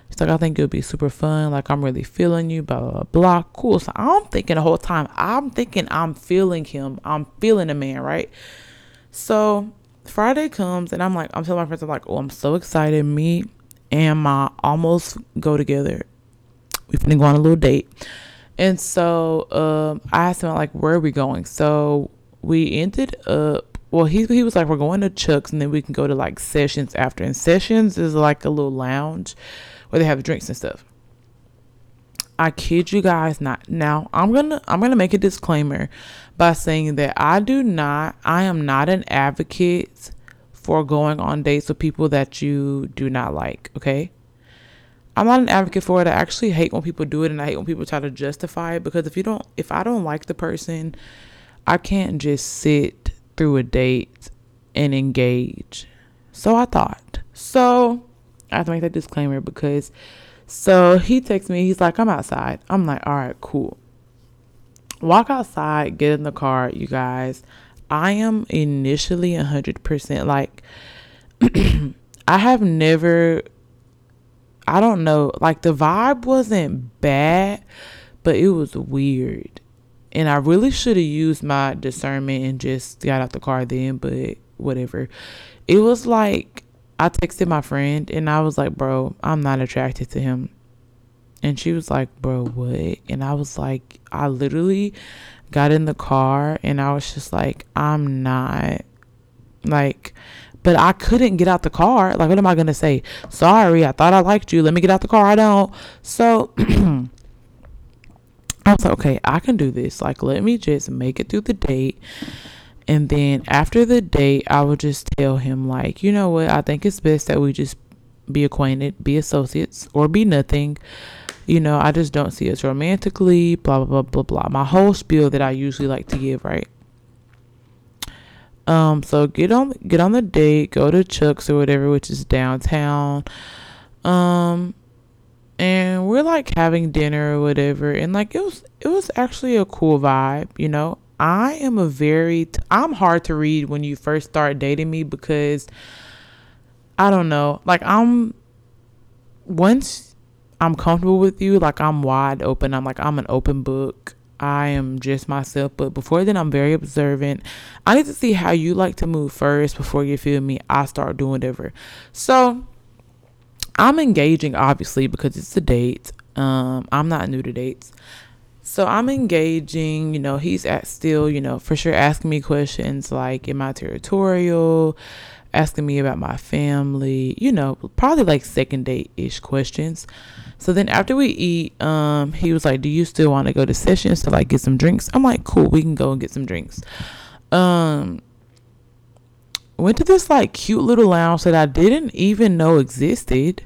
He's like i think it'll be super fun. Like i'm really feeling you blah blah blah, blah. cool. So i'm thinking the whole time i'm thinking i'm feeling him. I'm feeling a man right? So friday comes and i'm like i'm telling my friends i'm like oh i'm so excited. Me and my almost go together we finna go on a little date. And so um, I asked him like, where are we going? So we ended up. Well, he he was like, we're going to Chuck's, and then we can go to like Sessions after. And Sessions is like a little lounge where they have drinks and stuff. I kid you guys not. Now I'm gonna I'm gonna make a disclaimer by saying that I do not I am not an advocate for going on dates with people that you do not like. Okay, I'm not an advocate for it. I actually hate when people do it and I hate when people try to justify it because if you don't if I don't like the person, I can't just sit through a date and engage. So I thought. So I have to make that disclaimer because so he texts me, he's like, I'm outside. I'm like, all right, cool. Walk outside, get in the car, you guys. I am initially 100% like, I have never I don't know, like the vibe wasn't bad, but it was weird. And I really should have used my discernment and just got out the car then, but whatever. It was like I texted my friend and I was like, bro, I'm not attracted to him. And she was like, bro, what? And I was like, I literally got in the car and I was just like, I'm not like, but I couldn't get out the car. Like, what am I going to say? Sorry, I thought I liked you. Let me get out the car. I don't. So I was like, okay, I can do this. Like, let me just make it through the date. And then after the date, I would just tell him, like, you know what? I think it's best that we just be acquainted, be associates, or be nothing. You know, I just don't see us romantically, blah, blah, blah, blah, blah. My whole spiel that I usually like to give, right? Um, so get on get on the date, go to Chuck's or whatever, which is downtown. Um and we're like having dinner or whatever and like it was it was actually a cool vibe, you know. I am a very t- I'm hard to read when you first start dating me because I don't know, like I'm once I'm comfortable with you, like I'm wide open. I'm like I'm an open book. I am just myself. But before then, I'm very observant. I need to see how you like to move first before you feel me. I start doing whatever. So I'm engaging, obviously, because it's a date. Um, I'm not new to dates. So I'm engaging, you know, he's at still, you know, for sure asking me questions like, am I territorial? Asking me about my family, you know, probably like second date ish questions. So then after we eat, um, he was like, "Do you still want to go to sessions to like get some drinks?" I'm like, "Cool, we can go and get some drinks." Um, went to this like cute little lounge that I didn't even know existed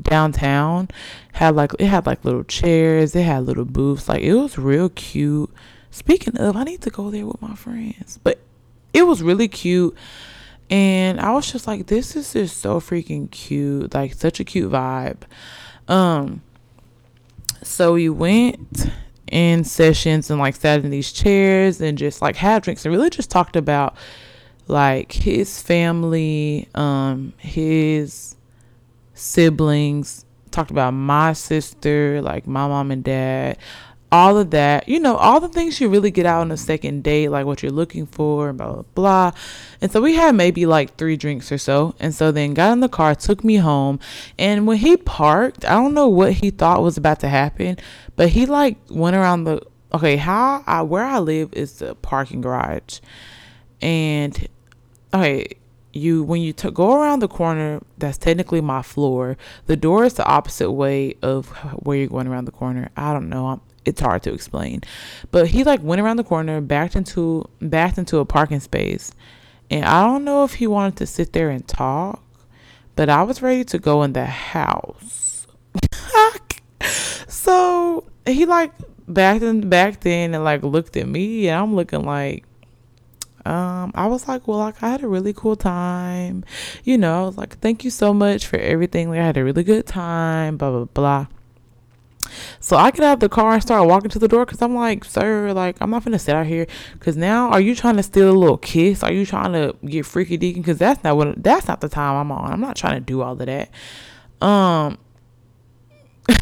downtown. Had like it had like little chairs, it had little booths, like it was real cute. Speaking of, I need to go there with my friends, but it was really cute. And I was just like, this is just so freaking cute. Like, such a cute vibe. Um, so we went in sessions and like sat in these chairs and just like had drinks and really just talked about like his family, um, his siblings, talked about my sister, like my mom and dad, all of that, you know, all the things you really get out on a second date, like what you're looking for, blah, blah, blah. And so we had maybe like three drinks or so. And so then got in the car, took me home. And when he parked, I don't know what he thought was about to happen, but he like went around the, okay, how I, where I live is the parking garage. And, okay, you when you t- go around the corner that's technically my floor the door is the opposite way of where you're going around the corner i don't know I'm, it's hard to explain. But he like went around the corner, backed into backed into a parking space. And I don't know if he wanted to sit there and talk, but I was ready to go in the house. so he like backed in backed in and like looked at me and I'm looking like um, I was like, well, like I had a really cool time, you know. I was like, thank you so much for everything. Like I had a really good time, blah blah blah. So I get out of the car and start walking to the door because I'm like, sir, like I'm not gonna sit out here. Because now, are you trying to steal a little kiss? Are you trying to get freaky deaking? Because that's not what that's not the time I'm on. I'm not trying to do all of that. Um.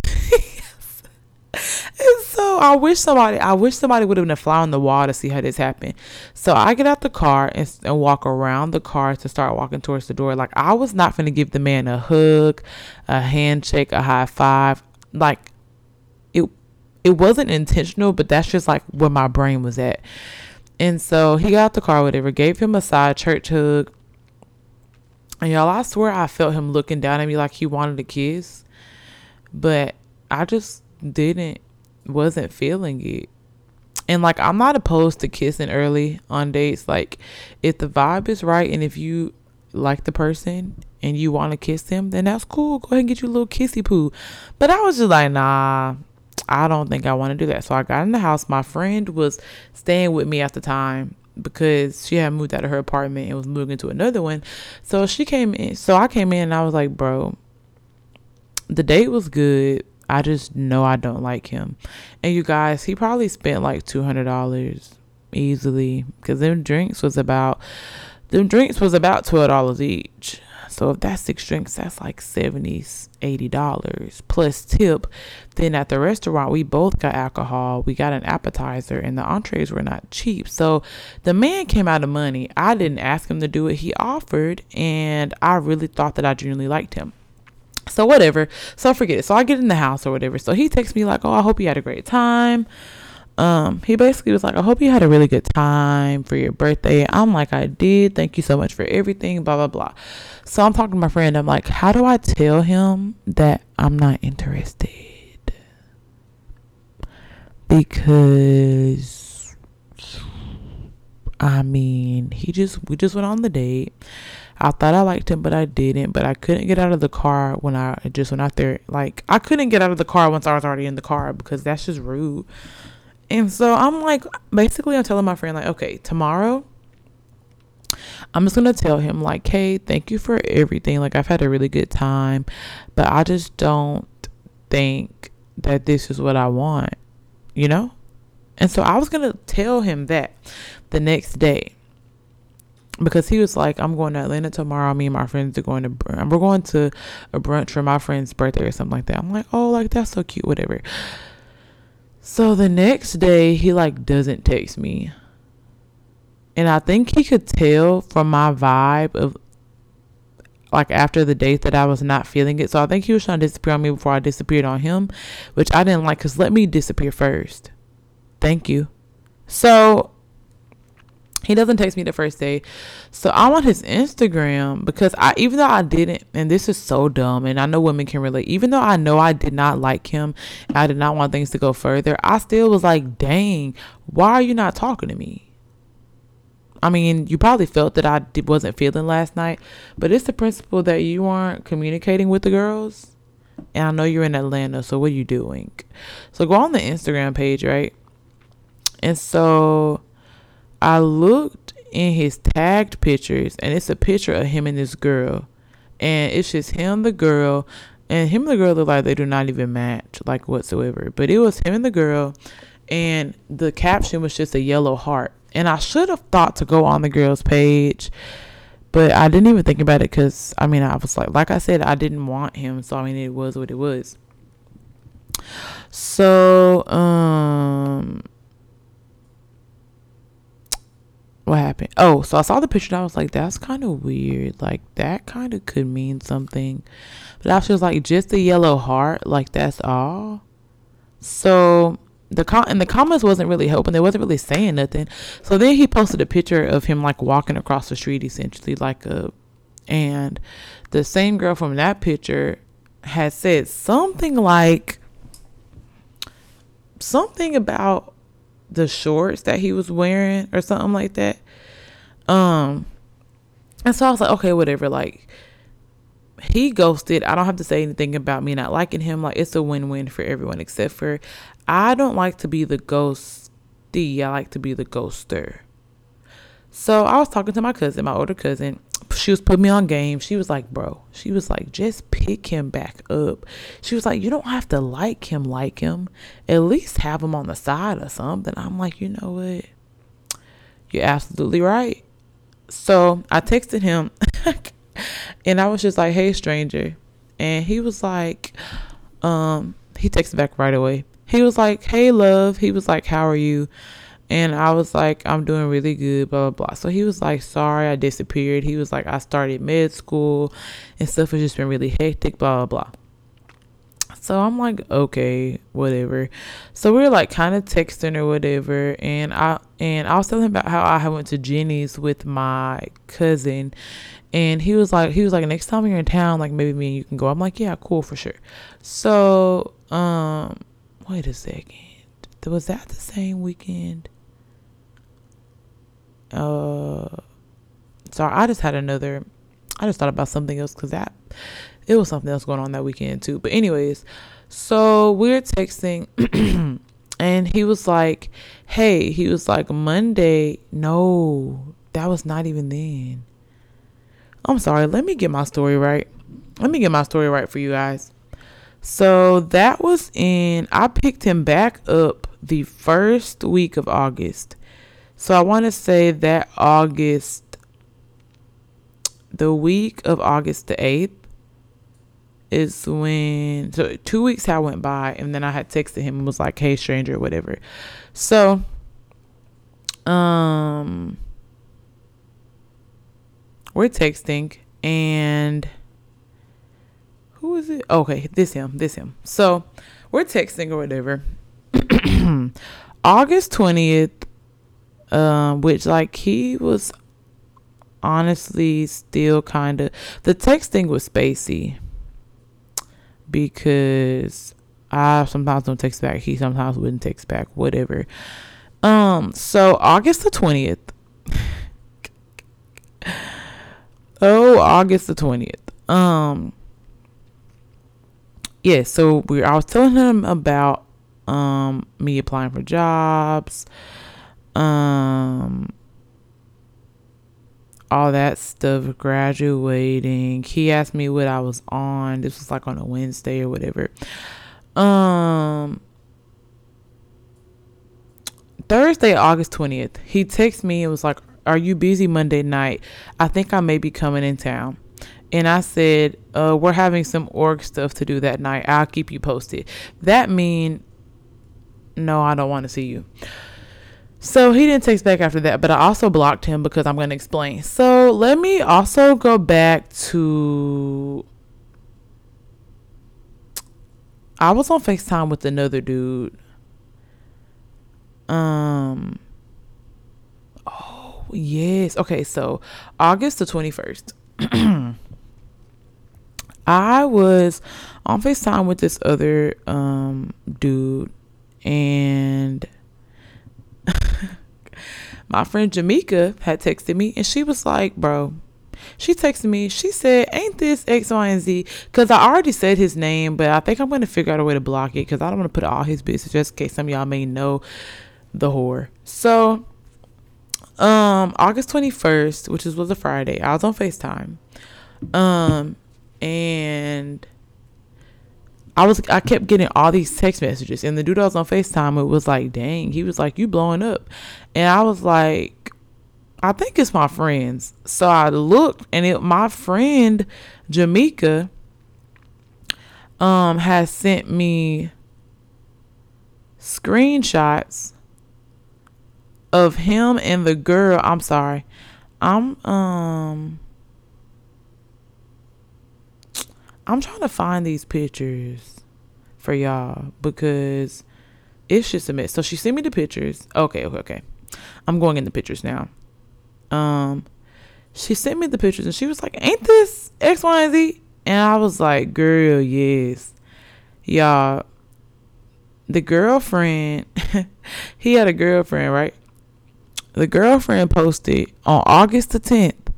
and so I wish somebody, I wish somebody would have been a fly on the wall to see how this happened. So I get out the car and, and walk around the car to start walking towards the door. Like I was not gonna give the man a hug, a handshake, a high five. Like it wasn't intentional, but that's just like where my brain was at. And so he got out the car, whatever, gave him a side church hug. And y'all, I swear I felt him looking down at me like he wanted a kiss. But I just didn't, wasn't feeling it. And like, I'm not opposed to kissing early on dates. Like, if the vibe is right and if you like the person and you want to kiss them, then that's cool. Go ahead and get you a little kissy poo. But I was just like, nah, I don't think I want to do that. So I got in the house. My friend was staying with me at the time because she had moved out of her apartment and was moving to another one. So she came in. So I came in and I was like, bro, the date was good. I just know I don't like him. And you guys, he probably spent like $200 easily because them drinks was about them drinks was about $12 each. So if that's six drinks, that's like 70 $80 plus tip. Then at the restaurant, we both got alcohol. We got an appetizer, and the entrees were not cheap. So the man came out of money. I didn't ask him to do it, he offered, and I really thought that I genuinely liked him. So whatever. So forget it. So I get in the house or whatever. So he texts me like, "Oh, I hope you had a great time." Um, he basically was like, "I hope you had a really good time for your birthday." I'm like, "I did. Thank you so much for everything." Blah blah blah. So I'm talking to my friend. I'm like, "How do I tell him that I'm not interested?" Because I mean, he just we just went on the date. I thought I liked him, but I didn't. But I couldn't get out of the car when I just went out there. Like I couldn't get out of the car once I was already in the car because that's just rude. And so I'm like, basically, I'm telling my friend like, okay, tomorrow. I'm just gonna tell him like, hey, thank you for everything. Like I've had a really good time, but I just don't think that this is what I want, you know. And so I was gonna tell him that the next day because he was like, I'm going to Atlanta tomorrow. Me and my friends are going to, we're going to a brunch for my friend's birthday or something like that. I'm like, oh, like that's so cute, whatever. So the next day, he like doesn't text me. And I think he could tell from my vibe of like after the date that I was not feeling it. So I think he was trying to disappear on me before I disappeared on him, which I didn't like because let me disappear first. Thank you. So he doesn't text me the first day. So I'm on his Instagram because I even though I didn't and this is so dumb and I know women can relate, even though I know I did not like him, I did not want things to go further, I still was like, dang, why are you not talking to me? I mean, you probably felt that I wasn't feeling last night, but it's the principle that you aren't communicating with the girls. And I know you're in Atlanta, so what are you doing? So go on the Instagram page, right? And so I looked in his tagged pictures, and it's a picture of him and this girl, and it's just him, and the girl, and him and the girl look like they do not even match, like whatsoever. But it was him and the girl, and the caption was just a yellow heart. And I should have thought to go on the girl's page, but I didn't even think about it because I mean, I was like, like I said, I didn't want him, so I mean, it was what it was. So, um, what happened? Oh, so I saw the picture and I was like, that's kind of weird. Like, that kind of could mean something. But I was just like, just a yellow heart? Like, that's all? So, the com- and the comments wasn't really helping. They wasn't really saying nothing. So then he posted a picture of him, like, walking across the street, essentially, like a. And the same girl from that picture had said something like, something about the shorts that he was wearing or something like that. Um, and so I was like, okay, whatever. Like, he ghosted. I don't have to say anything about me not liking him. Like, it's a win win for everyone except for I don't like to be the ghosty. I like to be the ghoster. So I was talking to my cousin, my older cousin, she was putting me on game. She was like, bro, she was like, just pick him back up. She was like, you don't have to like him, like him. At least have him on the side or something. I'm like, you know what? You're absolutely right. So I texted him and I was just like, hey, stranger. And he was like, um, he texted back right away. He was like, hey, love. He was like, how are you? And I was like, I'm doing really good, blah, blah, blah. So he was like, sorry, I disappeared. He was like, I started med school and stuff has just been really hectic, blah, blah, blah. So I'm like, okay, whatever. So we were like kind of texting or whatever. And I, and I was telling him about how I went to Jenny's with my cousin. And he was like, he was like, next time you're in town, like maybe me and you can go. I'm like, yeah, cool for sure. So, um, wait a second. Was that the same weekend? Uh sorry i just had another i just thought about something else because that it was something else going on that weekend too. But anyways so we're texting and he was like hey he was like monday no that was not even then. I'm sorry let me get my story right. Let me get my story right for you guys. So that was in i picked him back up the first week of august so I want to say that August the week of August the 8th is when so two weeks had went by and then I had texted him and was like, Hey stranger, whatever. So um we're texting and who is it? Okay, this him, this him. So we're texting or whatever. August twentieth, um, which like he was honestly still kind of the texting was spacey because I sometimes don't text back. He sometimes wouldn't text back. Whatever. Um. So August the twentieth. oh, August the twentieth. Um. Yeah. So we. I was telling him about um me applying for jobs. Um all that stuff, graduating. He asked me what I was on. This was like on a Wednesday or whatever. Um Thursday, August 20th, he texted me and was like, Are you busy Monday night? I think I may be coming in town. And I said, uh, we're having some org stuff to do that night. I'll keep you posted. That mean no, I don't want to see you. So he didn't text back after that, but I also blocked him because I'm going to explain. So let me also go back to. I was on FaceTime with another dude. Um. Oh, yes. Okay, so August the 21st. I was on FaceTime with this other um dude and my friend Jamaica had texted me and she was like, bro, she texted me. She said, ain't this X, Y, and Z? Because I already said his name, but I think I'm going to figure out a way to block it because I don't want to put all his business just in case some y'all may know the whore. So, um, August 21st, which is, was a Friday, I was on FaceTime. Um, and I was I kept getting all these text messages and the dude I was on FaceTime it was like, dang, he was like, You blowing up and I was like, I think it's my friends. So I looked and it my friend Jamaica um has sent me screenshots of him and the girl. I'm sorry. I'm um I'm trying to find these pictures for y'all because it's just a mess. So she sent me the pictures. Okay, okay, okay. I'm going in the pictures now. Um, she sent me the pictures and she was like, "Ain't this X, Y, and Z?" And I was like, "Girl, yes, y'all." The girlfriend, he had a girlfriend, right? The girlfriend posted on August the 10th,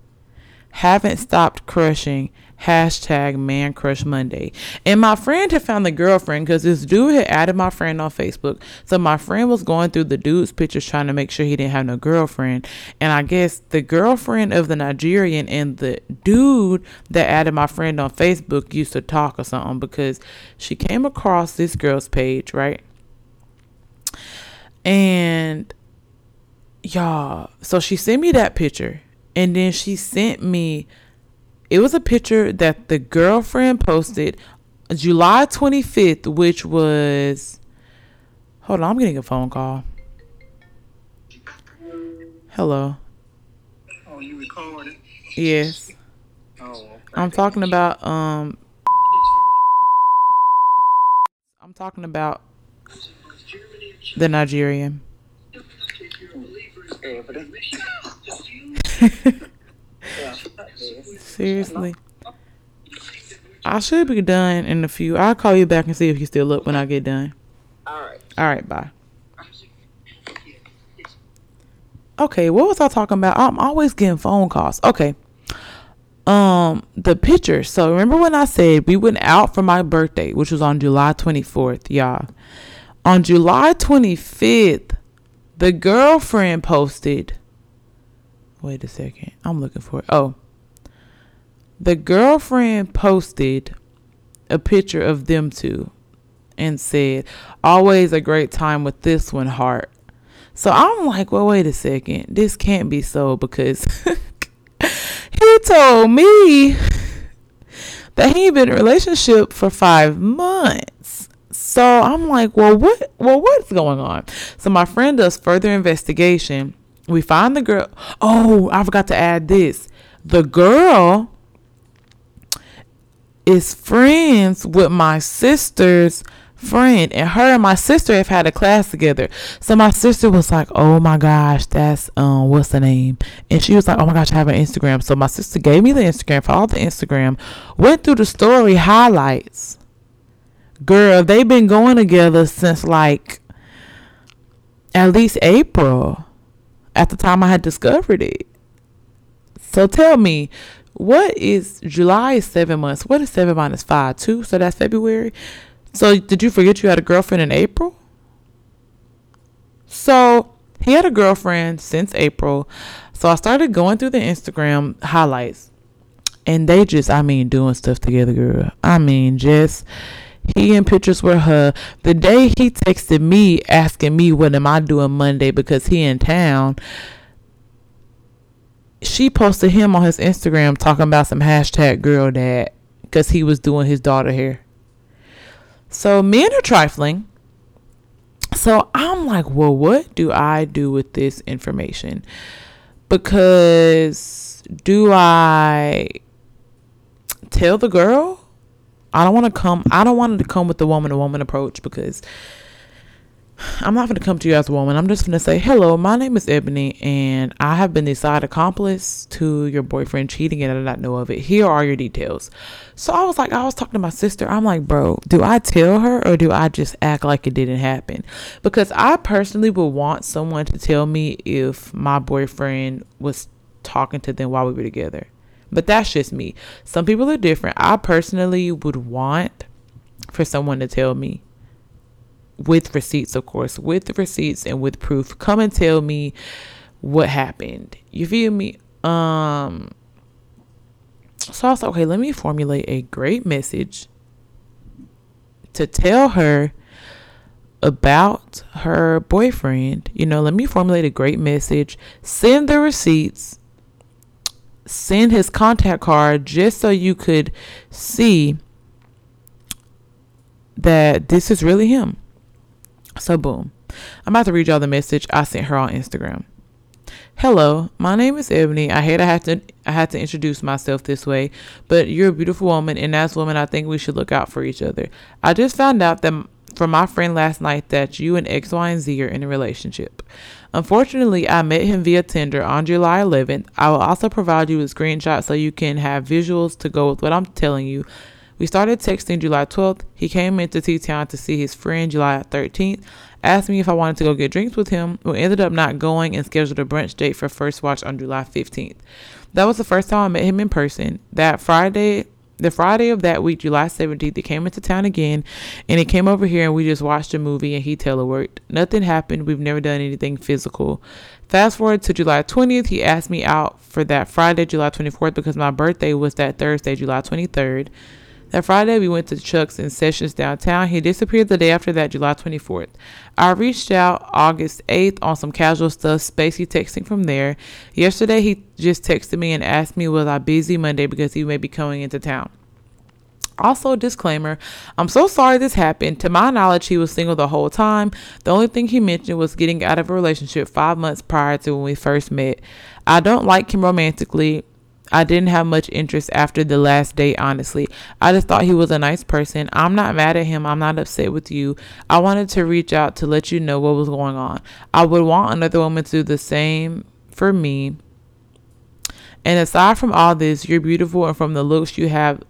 haven't stopped crushing hashtag man crush Monday. And my friend had found the girlfriend because this dude had added my friend on Facebook. So my friend was going through the dude's pictures trying to make sure he didn't have no girlfriend. And I guess the girlfriend of the Nigerian and the dude that added my friend on Facebook used to talk or something because she came across this girl's page, right? And y'all, so she sent me that picture and then she sent me it was a picture that the girlfriend posted July 25th, which was. Hold on, I'm getting a phone call. Hello. Oh, you recorded? Yes. Oh, okay. I'm talking about um I'm talking about the Nigerian. Seriously. I should be done in a few. I'll call you back and see if you still up when I get done. All right. All right, bye. Okay, what was I talking about? I'm always getting phone calls. Okay. Um, the picture. So remember when I said we went out for my birthday, which was on July 24th, y'all. On July 25th, the girlfriend posted. Wait a second. I'm looking for it. Oh. The girlfriend posted a picture of them two and said, Always a great time with this one, heart. So I'm like, well, wait a second. This can't be so because he told me that he ain't been in a relationship for five months. So I'm like, well, what? Well, what's going on? So my friend does further investigation. We find the girl. Oh, I forgot to add this. The girl is friends with my sister's friend. And her and my sister have had a class together. So my sister was like oh my gosh that's um what's the name? And she was like oh my gosh i have an instagram. So my sister gave me the instagram followed the instagram went through the story highlights. Girl they've been going together since like at least april at the time i had discovered it. So tell me what is July is seven months. What is seven minus five? Two. So that's February. So did you forget you had a girlfriend in April? So he had a girlfriend since April. So I started going through the Instagram highlights. And they just, I mean, doing stuff together, girl. I mean, just he in pictures with her. The day he texted me asking me what am I doing Monday because he in town she posted him on his Instagram talking about some hashtag girl dad because he was doing his daughter hair. So men are trifling. So I'm like, well, what do I do with this information? Because do I tell the girl? I don't want to come. I don't want to come with the woman to woman approach because I'm not going to come to you as a woman. I'm just going to say, hello, my name is Ebony, and I have been the side accomplice to your boyfriend cheating, and I did not know of it. Here are your details. So I was like, I was talking to my sister. I'm like, bro, do I tell her or do I just act like it didn't happen? Because I personally would want someone to tell me if my boyfriend was talking to them while we were together. But that's just me. Some people are different. I personally would want for someone to tell me with receipts, of course, with the receipts and with proof. Come and tell me what happened. You feel me? Um, so I was like, okay, let me formulate a great message to tell her about her boyfriend. You know, let me formulate a great message, send the receipts, send his contact card just so you could see that this is really him. So, boom. I'm about to read y'all the message I sent her on Instagram. Hello, my name is Ebony. I hate I had to I had to introduce myself this way, but you're a beautiful woman, and as women, I think we should look out for each other. I just found out that from my friend last night that you and X, Y, and Z are in a relationship. Unfortunately, I met him via Tinder on July 11th. I will also provide you with screenshots so you can have visuals to go with what I'm telling you. We started texting July 12th. He came into T Town to see his friend July 13th, asked me if I wanted to go get drinks with him. We ended up not going and scheduled a brunch date for First Watch on July 15th. That was the first time I met him in person. That Friday, the Friday of that week, July 17th, he came into town again and he came over here and we just watched a movie and he teleworked. Nothing happened. We've never done anything physical. Fast forward to July 20th, he asked me out for that Friday, July 24th, because my birthday was that Thursday, July 23rd. That Friday, we went to Chuck's in Sessions downtown. He disappeared the day after that, July 24th. I reached out August 8th on some casual stuff, spacey texting from there. Yesterday, he just texted me and asked me was I busy Monday because he may be coming into town. Also, disclaimer I'm so sorry this happened. To my knowledge, he was single the whole time. The only thing he mentioned was getting out of a relationship five months prior to when we first met. I don't like him romantically. I didn't have much interest after the last date, honestly. I just thought he was a nice person. I'm not mad at him. I'm not upset with you. I wanted to reach out to let you know what was going on. I would want another woman to do the same for me. And aside from all this, you're beautiful, and from the looks you have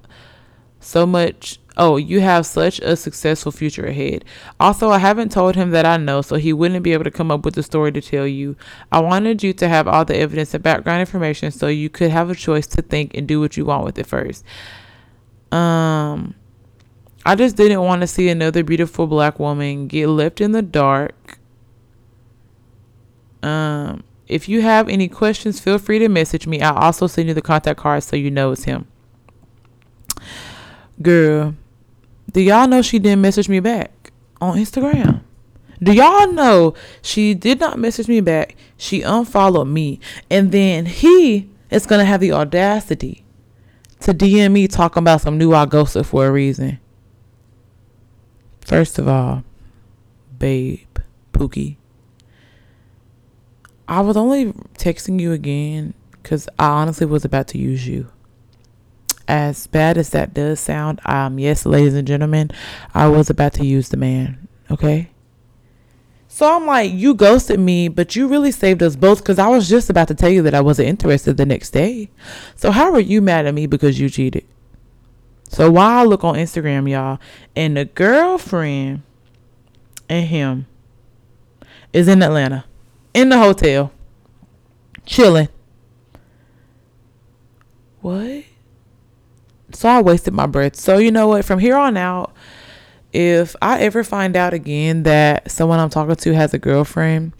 so much Oh, you have such a successful future ahead. Also, I haven't told him that I know, so he wouldn't be able to come up with a story to tell you. I wanted you to have all the evidence and background information so you could have a choice to think and do what you want with it first. Um, I just didn't want to see another beautiful black woman get left in the dark. Um, if you have any questions, feel free to message me. I'll also send you the contact card so you know it's him. Girl, do y'all know she didn't message me back on Instagram? Do y'all know she did not message me back? She unfollowed me. And then he is gonna have the audacity to DM me talking about some new ghosted for a reason. First of all, babe, Pookie, I was only texting you again because I honestly was about to use you. As bad as that does sound, um, yes, ladies and gentlemen, I was about to use the man. Okay. So I'm like, you ghosted me, but you really saved us both because I was just about to tell you that I wasn't interested the next day. So how are you mad at me because you cheated? So while I look on Instagram, y'all, and the girlfriend and him is in Atlanta, in the hotel, chilling. What? So I wasted my breath. So you know what? From here on out, if I ever find out again that someone I'm talking to has a girlfriend,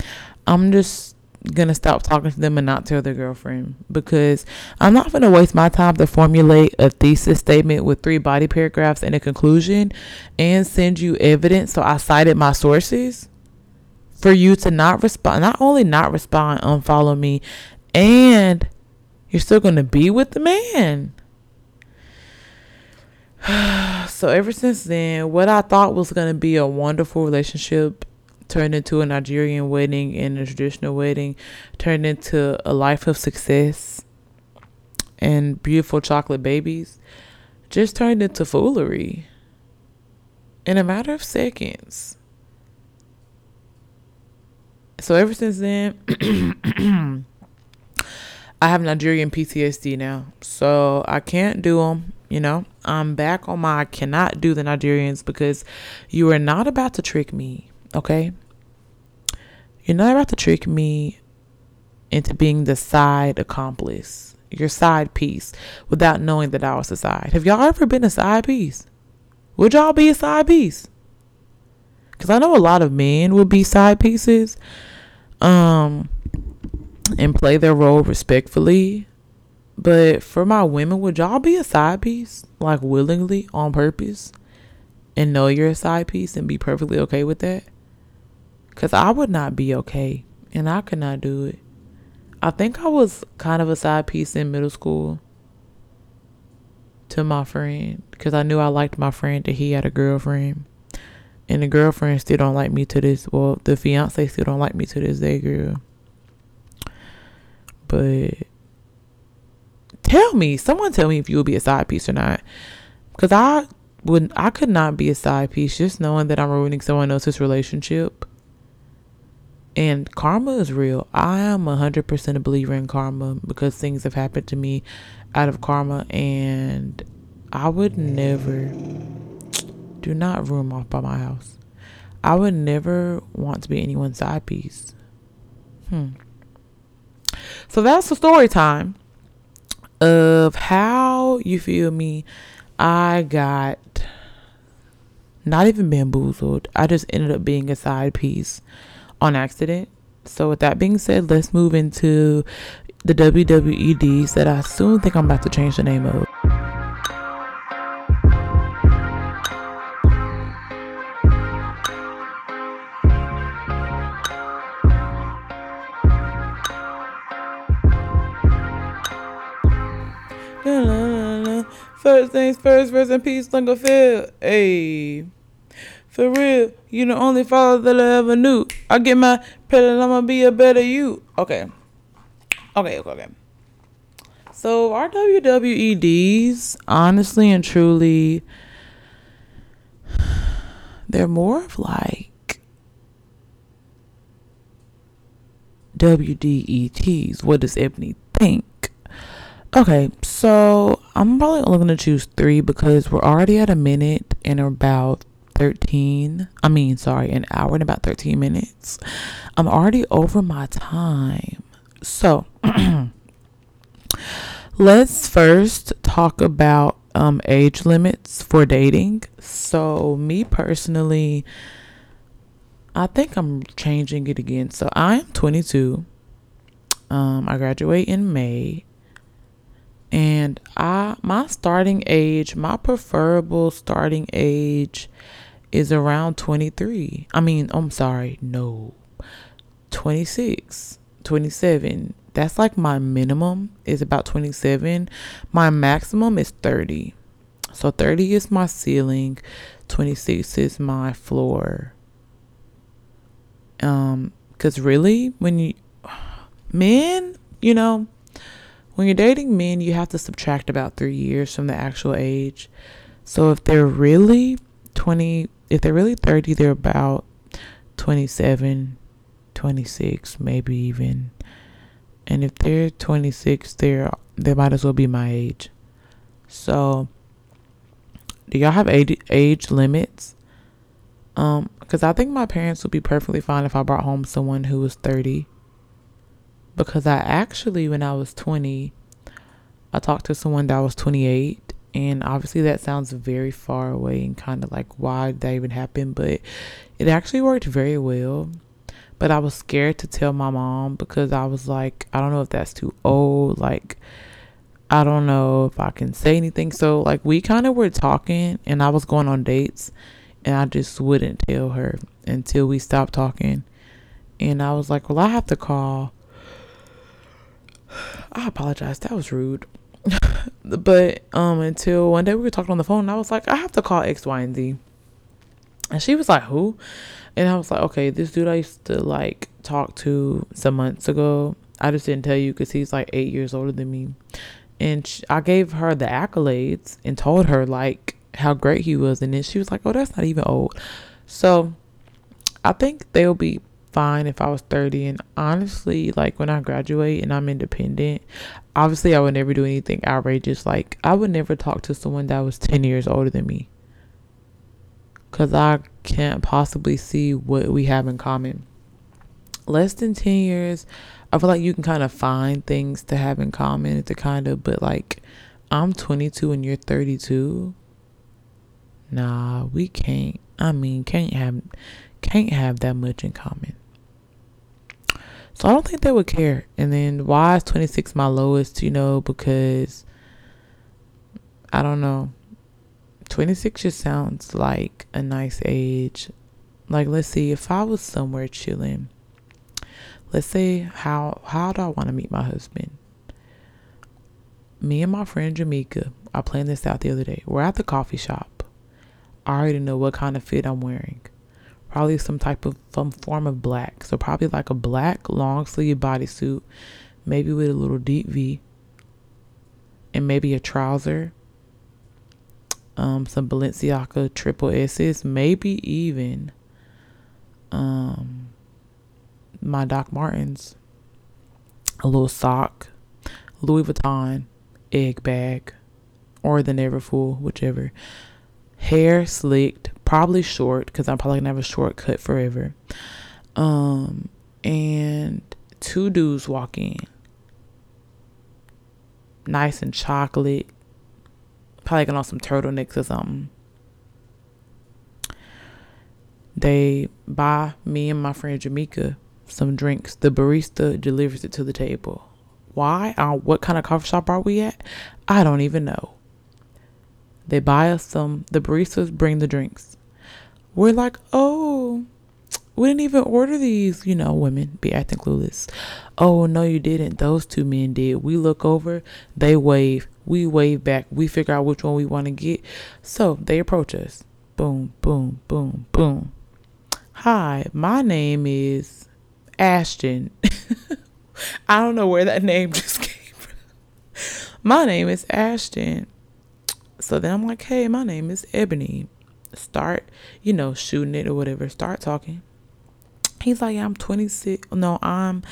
I'm just gonna stop talking to them and not tell their girlfriend because I'm not gonna waste my time to formulate a thesis statement with three body paragraphs and a conclusion and send you evidence. So I cited my sources for you to not respond, not only not respond, unfollow me, and you're still gonna be with the man. so ever since then, what I thought was gonna be a wonderful relationship turned into a Nigerian wedding and a traditional wedding, turned into a life of success and beautiful chocolate babies, just turned into foolery in a matter of seconds. So ever since then, I have Nigerian PTSD now. So I can't do them, you know. I'm back on my I cannot do the Nigerians because you are not about to trick me, okay? You're not about to trick me into being the side accomplice, your side piece, without knowing that I was a side. Have y'all ever been a side piece? Would y'all be a side piece? Because I know a lot of men would be side pieces um, and play their role respectfully. But for my women, would y'all be a side piece? Like willingly, on purpose? And know you're a side piece and be perfectly okay with that? Because I would not be okay. And I could not do it. I think I was kind of a side piece in middle school to my friend. Because I knew I liked my friend that he had a girlfriend. And the girlfriend still don't like me to this. Well, the fiance still don't like me to this day, girl. But tell me, someone tell me if you would be a side piece or not. Because I would, I could not be a side piece just knowing that I'm ruining someone else's relationship. And karma is real. I am 100% a believer in karma because things have happened to me out of karma. And I would never, do not room off by my house. I would never want to be anyone's side piece. Hmm. So that's the story time of how you feel me. I got not even bamboozled. I just ended up being a side piece on accident. So with that being said, let's move into the WWEDs that I soon think I'm about to change the name of. First things first, rest in peace, Lingerfield. Hey. For real, you the only father that I ever knew. I get my and I'ma be a better you. Okay. Okay, okay, okay. So our WWEDs, honestly and truly, they're more of like WDETs. What does Ebony think? Okay, so I'm probably only going to choose three because we're already at a minute and about 13. I mean, sorry, an hour and about 13 minutes. I'm already over my time. So, let's first talk about um, age limits for dating. So, me personally, I think I'm changing it again. So, I am 22. Um, I graduate in May and I my starting age, my preferable starting age is around 23. I mean, I'm sorry, no. 26, 27. That's like my minimum is about 27. My maximum is 30. So 30 is my ceiling, 26 is my floor. Um cuz really when you men, you know, when you're dating men, you have to subtract about 3 years from the actual age. So if they're really 20, if they're really 30, they're about 27, 26, maybe even. And if they're 26, they're they might as well be my age. So, do y'all have age age limits? Um, because I think my parents would be perfectly fine if I brought home someone who was 30. Because I actually, when I was 20, I talked to someone that was 28 and obviously that sounds very far away and kind of like why that even happen but it actually worked very well. But i was scared to tell my mom because i was like i don't know if that's too old like i don't know if i can say anything. So like we kind of were talking and i was going on dates and i just wouldn't tell her until we stopped talking. And i was like well i have to call i apologize that was rude but um until one day we were talking on the phone and I was like, I have to call X, Y, and Z. And she was like, Who? And I was like, Okay, this dude I used to like talk to some months ago. I just didn't tell you because he's like eight years older than me. And she, I gave her the accolades and told her like how great he was. And then she was like, Oh, that's not even old. So I think they'll be fine if I was 30. And honestly, like when I graduate and I'm independent, obviously I would never do anything outrageous. Like I would never talk to someone that was 10 years older than me. Cause I can't possibly see what we have in common. Less than 10 years, I feel like you can kind of find things to have in common to kind of, but like I'm 22 and you're 32. Nah, we can't. I mean, can't have can't have that much in common. So I don't think they would care. And then why is 26 my lowest, you know, because I don't know. 26 just sounds like a nice age. Like let's see if I was somewhere chilling. Let's say how how do I want to meet my husband? Me and my friend Jamaica, I planned this out the other day. We're at the coffee shop. I already know what kind of fit I'm wearing probably some type of some form of black. So probably like a black long sleeve bodysuit, maybe with a little deep V, and maybe a trouser. Um, some Balenciaga triple S's, maybe even um my Doc Martens, a little sock, Louis Vuitton egg bag, or the Neverfull, whichever. Hair slicked, probably short because I'm probably gonna have a short cut forever. Um, and two dudes walk in, nice and chocolate, probably gonna on some turtlenecks or something. They buy me and my friend Jamaica some drinks. The barista delivers it to the table. Why? Uh, what kind of coffee shop are we at? I don't even know. They buy us some. The baristas bring the drinks we're like, oh, we didn't even order these. You know, women be acting clueless. Oh, no, you didn't. Those two men did. We look over, they wave, we wave back, we figure out which one we want to get. So they approach us. Boom, boom, boom, boom. Hi, my name is Ashton. I don't know where that name just came from. My name is Ashton. So then I'm like, hey, my name is Ebony start, you know, shooting it or whatever. Start talking. He's like, I'm 26. No, I'm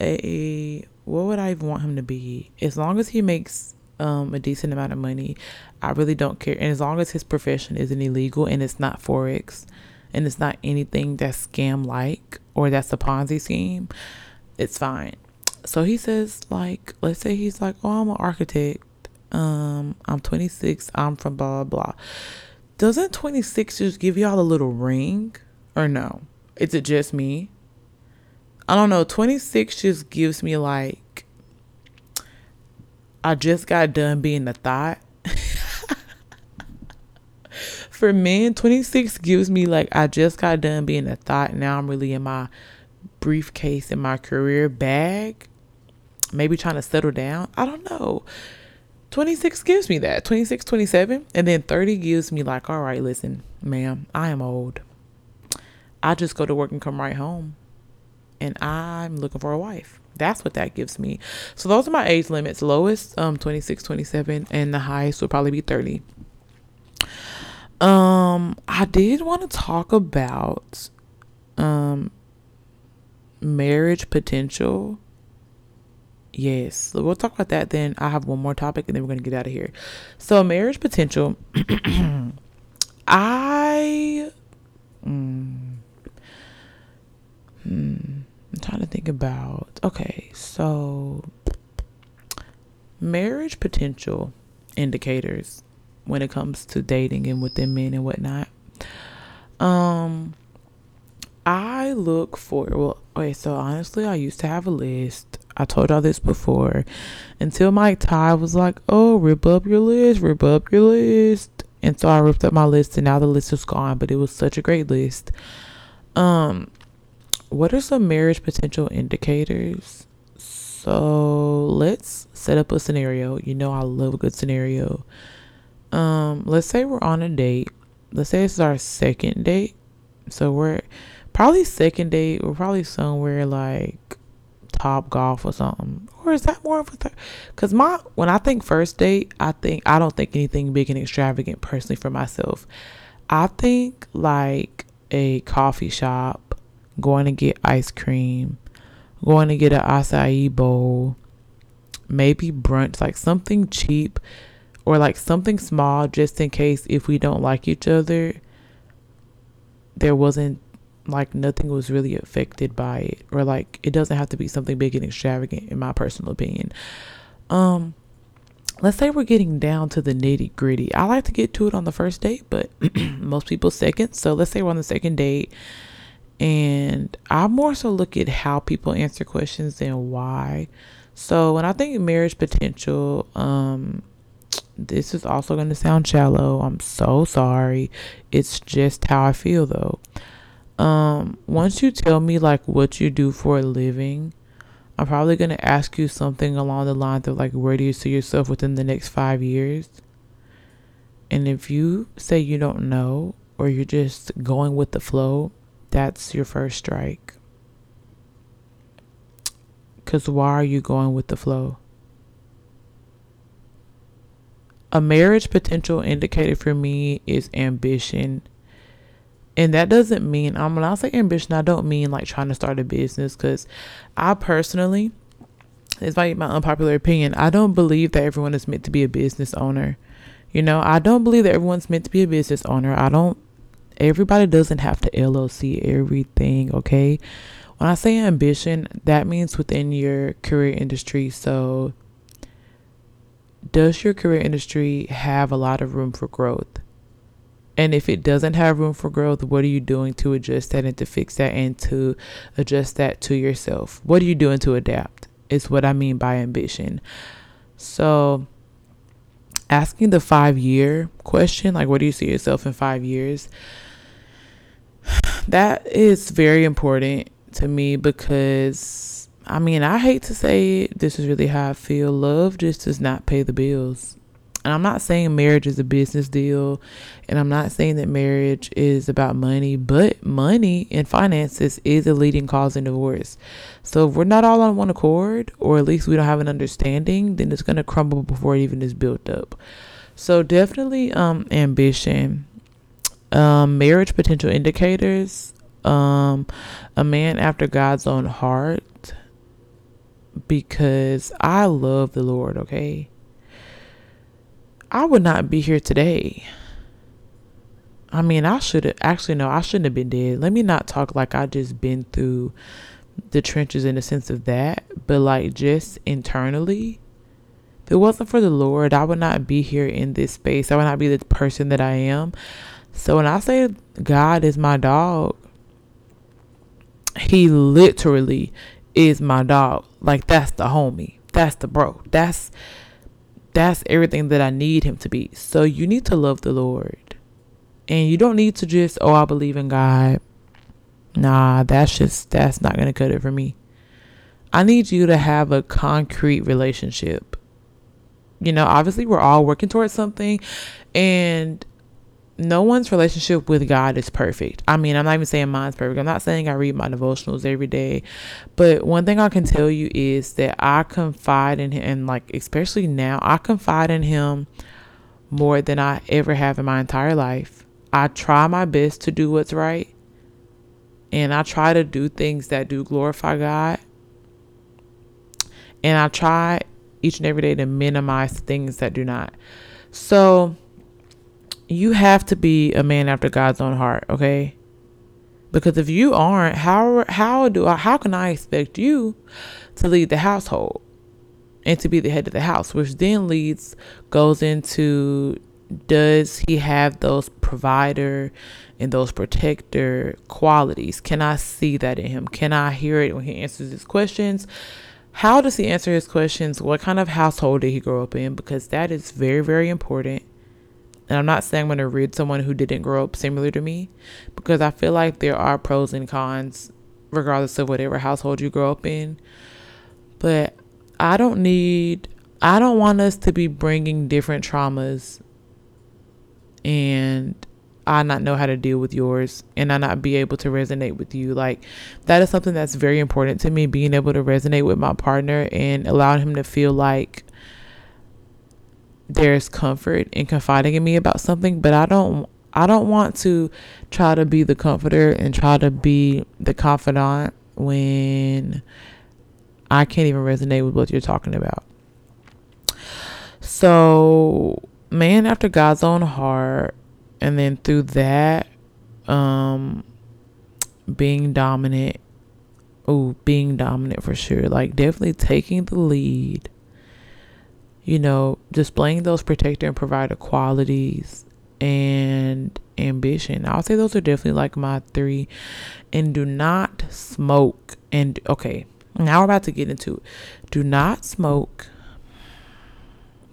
a, what would I want him to be? As long as he makes um, a decent amount of money, I really don't care. And as long as his profession isn't illegal and it's not Forex and it's not anything that's scam like or that's a Ponzi scheme, it's fine. So he says, like, let's say he's like, oh, I'm an architect. Um, I'm 26. I'm from blah, blah, blah doesn't 26 just give y'all a little ring? Or no? Is it just me? I don't know. 26 just gives me like, I just got done being a thought. For men, 26 gives me like, I just got done being a thought. Now I'm really in my briefcase in my career bag. maybe trying to settle down. I don't know. 26 gives me that. 26 27 and then 30 gives me like all right listen ma'am i am old. I just go to work and come right home and i'm looking for a wife. That's what that gives me. So those are my age limits. Lowest um 26 27 and the highest would probably be 30 um i did want to talk about um marriage potential Yes, we'll talk about that. Then I have one more topic, and then we're gonna get out of here. So, marriage potential. I, mm, hmm, I'm trying to think about. Okay, so marriage potential indicators when it comes to dating and within men and whatnot. Um, I look for well. Okay, so honestly, I used to have a list I told y'all this before. Until Mike Ty was like, oh, rip up your list, rip up your list. And so I ripped up my list and now the list is gone, but it was such a great list. Um, what are some marriage potential indicators? So let's set up a scenario. You know I love a good scenario. Um, let's say we're on a date. Let's say this is our second date. So we're probably second date. We're probably somewhere like Top Golf or something. Or is that more of a? Because my when I think first date, I think I don't think anything big and extravagant personally for myself. I think like a coffee shop, going to get ice cream, going to get an acai bowl, maybe brunch, like something cheap or like something small just in case if we don't like each other, there wasn't like nothing was really affected by it or like it doesn't have to be something big and extravagant in my personal opinion. Um let's say we're getting down to the nitty gritty. I like to get to it on the first date but most people second. So let's say we're on the second date and i more so look at how people answer questions than why. So when i think marriage potential um this is also going to sound shallow. I'm so sorry. It's just how i feel though um, once you tell me like what you do for a living, I'm probably gonna ask you something along the lines of like, where do you see yourself within the next five years? And if you say you don't know or you're just going with the flow, that's your first strike. Because why are you going with the flow? A marriage potential indicator for me is ambition and that doesn't mean I'm when I say ambition, I don't mean like trying to start a business because I personally, it's like my unpopular opinion, I don't believe that everyone is meant to be a business owner. You know, I don't believe that everyone's meant to be a business owner. I don't everybody doesn't have to LLC everything, okay? When I say ambition, that means within your career industry. So does your career industry have a lot of room for growth? And if it doesn't have room for growth, what are you doing to adjust that and to fix that and to adjust that to yourself? What are you doing to adapt? Is what I mean by ambition. So, asking the five year question, like, what do you see yourself in five years? That is very important to me because, I mean, I hate to say it, this is really how I feel. Love just does not pay the bills. And I'm not saying marriage is a business deal, and I'm not saying that marriage is about money, but money and finances is a leading cause in divorce. So if we're not all on one accord, or at least we don't have an understanding, then it's going to crumble before it even is built up. So definitely um ambition. Um marriage potential indicators. Um a man after God's own heart because I love the Lord, okay? I would not be here today. I mean, I should have actually no, I shouldn't have been dead. Let me not talk like I just been through the trenches in the sense of that, but like just internally. If it wasn't for the Lord, I would not be here in this space. I would not be the person that I am. So when I say God is my dog, he literally is my dog. Like that's the homie. That's the bro. That's that's everything that I need him to be. So you need to love the Lord. And you don't need to just, oh, I believe in God. Nah, that's just, that's not going to cut it for me. I need you to have a concrete relationship. You know, obviously we're all working towards something and no one's relationship with God is perfect. I mean, I'm not even saying mine's perfect. I'm not saying I read my devotionals every day. But one thing I can tell you is that I confide in him and like especially now, I confide in him more than I ever have in my entire life. I try my best to do what's right. And I try to do things that do glorify God. And I try each and every day to minimize things that do not. So you have to be a man after God's own heart, okay? Because if you aren't, how how do I how can I expect you to lead the household and to be the head of the house, which then leads goes into does he have those provider and those protector qualities? Can I see that in him? Can I hear it when he answers his questions? How does he answer his questions? What kind of household did he grow up in? Because that is very, very important. And I'm not saying I'm going to read someone who didn't grow up similar to me because I feel like there are pros and cons regardless of whatever household you grow up in. But I don't need, I don't want us to be bringing different traumas and I not know how to deal with yours and I not be able to resonate with you. Like that is something that's very important to me, being able to resonate with my partner and allowing him to feel like there's comfort in confiding in me about something, but I don't I don't want to try to be the comforter and try to be the confidant when I can't even resonate with what you're talking about. So, man after God's own heart and then through that um being dominant oh being dominant for sure like definitely taking the lead you know, displaying those protector and provider qualities and ambition. I'll say those are definitely like my three. And do not smoke. And okay, now we're about to get into it. Do not smoke.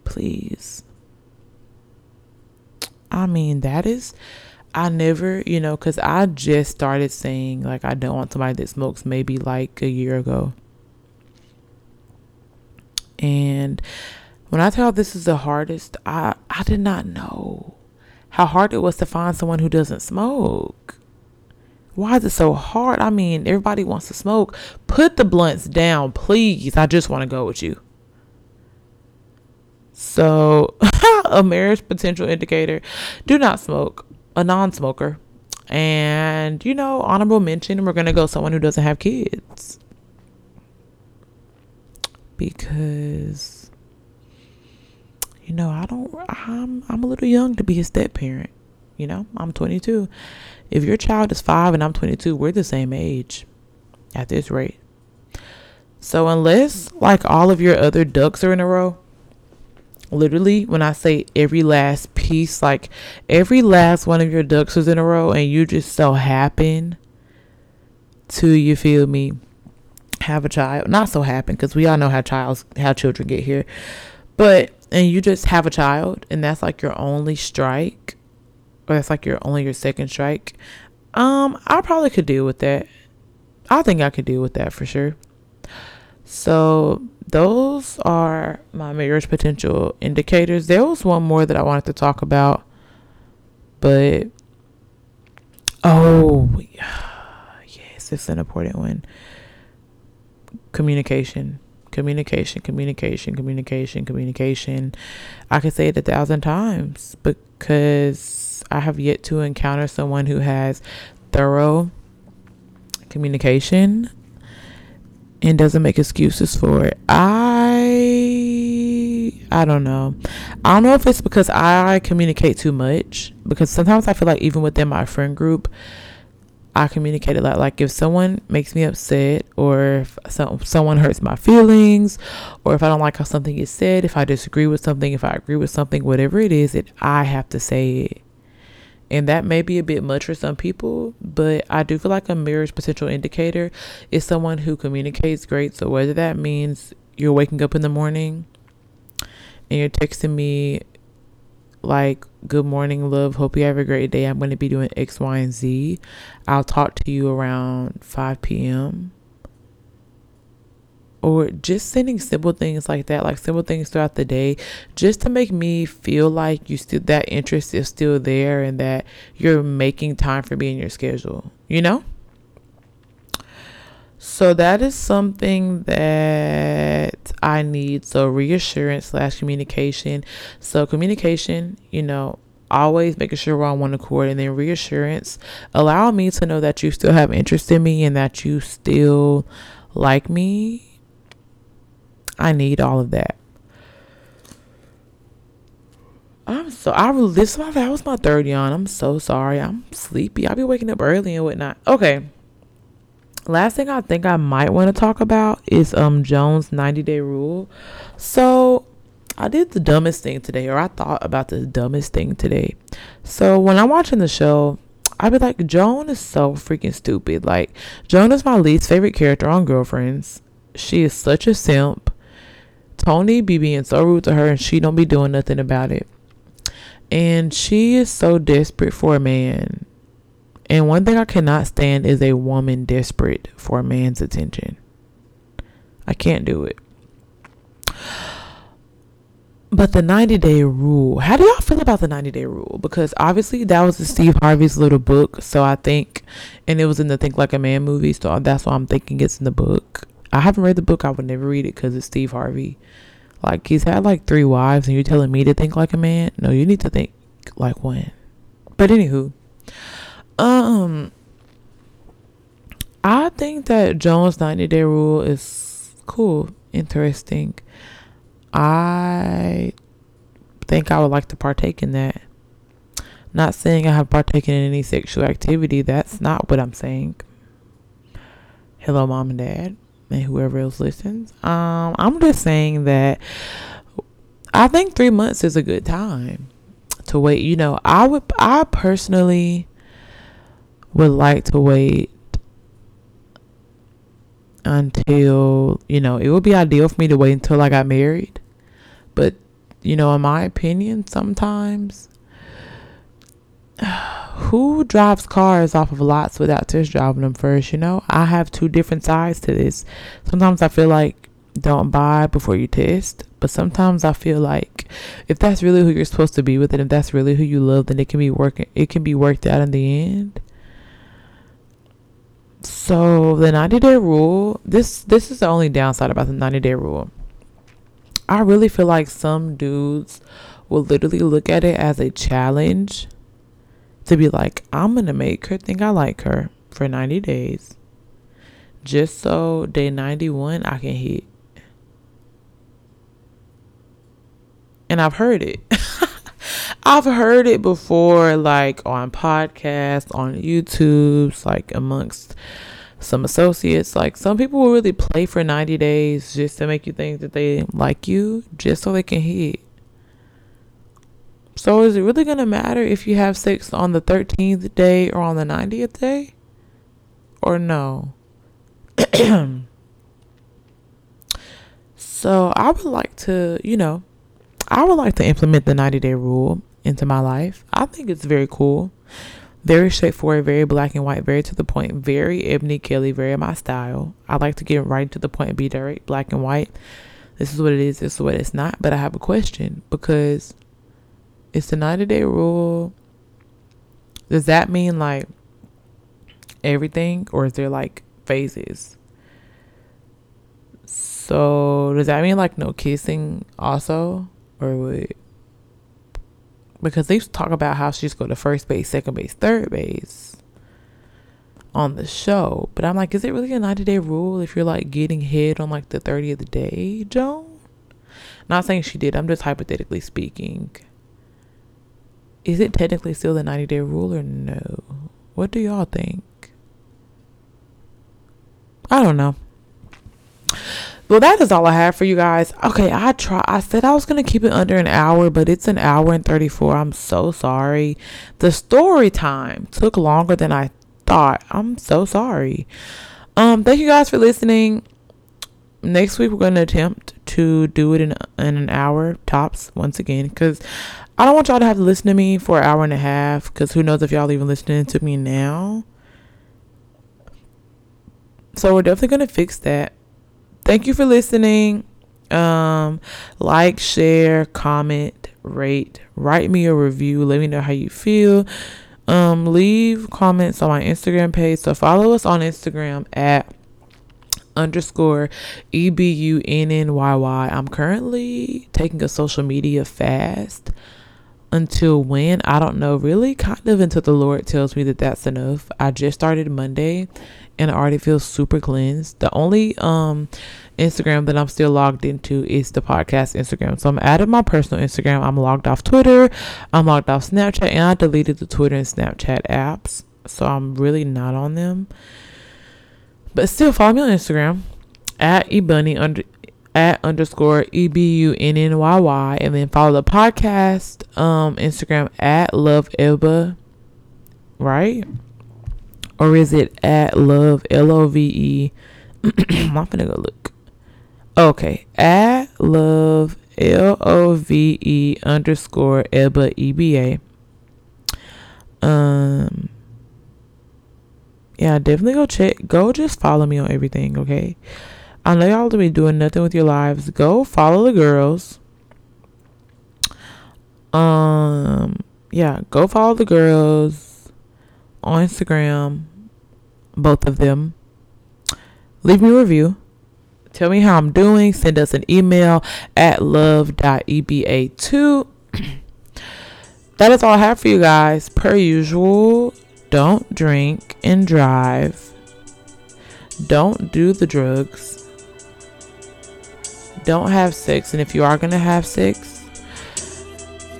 Please. I mean, that is, I never, you know, because I just started saying like I don't want somebody that smokes maybe like a year ago. And when I tell this is the hardest, I I did not know how hard it was to find someone who doesn't smoke. Why is it so hard? I mean, everybody wants to smoke. Put the blunts down, please. I just want to go with you. So, a marriage potential indicator do not smoke, a non smoker. And, you know, honorable mention, we're going to go someone who doesn't have kids. Because you know, I don't I'm I'm a little young to be a step parent. You know, I'm 22. If your child is 5 and I'm 22, we're the same age at this rate. So unless like all of your other ducks are in a row, literally when I say every last piece, like every last one of your ducks is in a row and you just so happen to you feel me have a child. Not so happen because we all know how childs how children get here. But and you just have a child and that's like your only strike or that's like your only your second strike um i probably could deal with that. I think i could deal with that for sure. So those are my marriage potential indicators. There was one more that i wanted to talk about but oh yes it's an important one. Communication communication, communication, communication, communication. I could say it a thousand times because I have yet to encounter someone who has thorough communication and doesn't make excuses for it. I I don't know. I don't know if it's because I communicate too much because sometimes I feel like even within my friend group I communicate a lot. Like if someone makes me upset, or if some, someone hurts my feelings, or if I don't like how something is said, if I disagree with something, if I agree with something, whatever it is, that I have to say it. And that may be a bit much for some people, but I do feel like a marriage potential indicator is someone who communicates great. So whether that means you're waking up in the morning and you're texting me like good morning love. Hope you have a great day. I'm going to be doing x y and z. I'll talk to you around 5 p.m or just sending simple things like that, like simple things throughout the day, just to make me feel like you still that interest is still there and that you're making time for me in your schedule, you know? So that is something that I need. So reassurance slash communication. So communication, you know, always making sure we're on one accord and then reassurance allow me to know that you still have interest in me and that you still like me I need all of that. I'm so I this that was my third yawn. I'm so sorry. I'm sleepy. I'll be waking up early and whatnot. Okay. Last thing I think I might want to talk about is um Joan's 90 day rule. So I did the dumbest thing today, or I thought about the dumbest thing today. So when I'm watching the show, I'd be like, Joan is so freaking stupid. Like, Joan is my least favorite character on Girlfriends. She is such a simp. Tony be being so rude to her and she don't be doing nothing about it. And she is so desperate for a man. And one thing I cannot stand is a woman desperate for a man's attention. I can't do it. But the 90 day rule, how do y'all feel about the 90 day rule? Because obviously that was Steve Harvey's little book. So I think, and it was in the Think Like a Man movie. So that's why I'm thinking it's in the book. I haven't read the book. I would never read it because it's Steve Harvey. Like he's had like three wives, and you're telling me to think like a man? No, you need to think like one. But anywho, um, I think that Joan's 90 day rule is cool, interesting. I think I would like to partake in that. Not saying I have partaken in any sexual activity. That's not what I'm saying. Hello, mom and dad and whoever else listens. Um, I'm just saying that I think three months is a good time to wait. You know, I would, I personally would like to wait until, you know, it would be ideal for me to wait until I got married. But, you know, in my opinion, sometimes who drives cars off of lots without test driving them first? You know, I have two different sides to this. Sometimes I feel like don't buy before you test, but sometimes I feel like if that's really who you're supposed to be with, and if that's really who you love, then it can be working. It can be worked out in the end. So the 90 day rule. This this is the only downside about the 90 day rule. I really feel like some dudes will literally look at it as a challenge to be like, I'm to make her think I like her for 90 days. Just so day 91 I can hit. And I've heard it. I've heard it before, like on podcasts, on YouTube's, like amongst some associates. Like some people will really play for 90 days just to make you think that they like you, just so they can hit. So is it really going to matter if you have sex on the 13th day or on the 90th day? Or no? so I would like to, you know, I would like to implement the 90 day rule into my life. I think it's very cool. Very straightforward, very black and white, very to the point, very Ebony Kelly, very my style. I like to get right to the point, be direct, black and white. This is what it is, this is what it's not. But I have a question because it's the 90 day rule. Does that mean like everything or is there like phases? So does that mean like no kissing also? Or would because they talk about how she's go to first base, second base, third base on the show. But I'm like, is it really a 90 day rule if you're like getting hit on like the 30th day, Joan? Not saying she did, I'm just hypothetically speaking is it technically still the 90 day rule or no? What do y'all think? I don't know. Well, that is all I have for you guys. Okay, I try. I said I was gonna keep it under an hour, but it's an hour and thirty four. I'm so sorry. The story time took longer than I thought. I'm so sorry. Um, thank you guys for listening. Next week we're gonna attempt to do it in in an hour tops once again because I don't want y'all to have to listen to me for an hour and a half because who knows if y'all even listening to me now. So we're definitely gonna fix that. Thank you for listening. Um, like, share, comment, rate, write me a review. Let me know how you feel. Um, leave comments on my Instagram page. So follow us on Instagram at underscore E B U N N Y Y. I'm currently taking a social media fast until when I don't know, really kind of until the Lord tells me that that's enough. I just started Monday and I already feel super cleansed. The only um Instagram that I'm still logged into is the podcast Instagram. So I'm out of my personal Instagram. I'm logged off Twitter. I'm logged off Snapchat and I deleted the Twitter and Snapchat apps. So I'm really not on them. But still follow me on Instagram at ebunny under at underscore e b u n n y y and then follow the podcast um Instagram at love elba right or is it at love l o v e I'm gonna go look okay at love l o v e underscore elba e b a um yeah, definitely go check. Go just follow me on everything, okay? I know y'all to be doing nothing with your lives. Go follow the girls. Um, yeah, go follow the girls on Instagram, both of them. Leave me a review. Tell me how I'm doing. Send us an email at love.eba2. that is all I have for you guys. Per usual, don't drink and drive. Don't do the drugs. Don't have sex. And if you are going to have sex,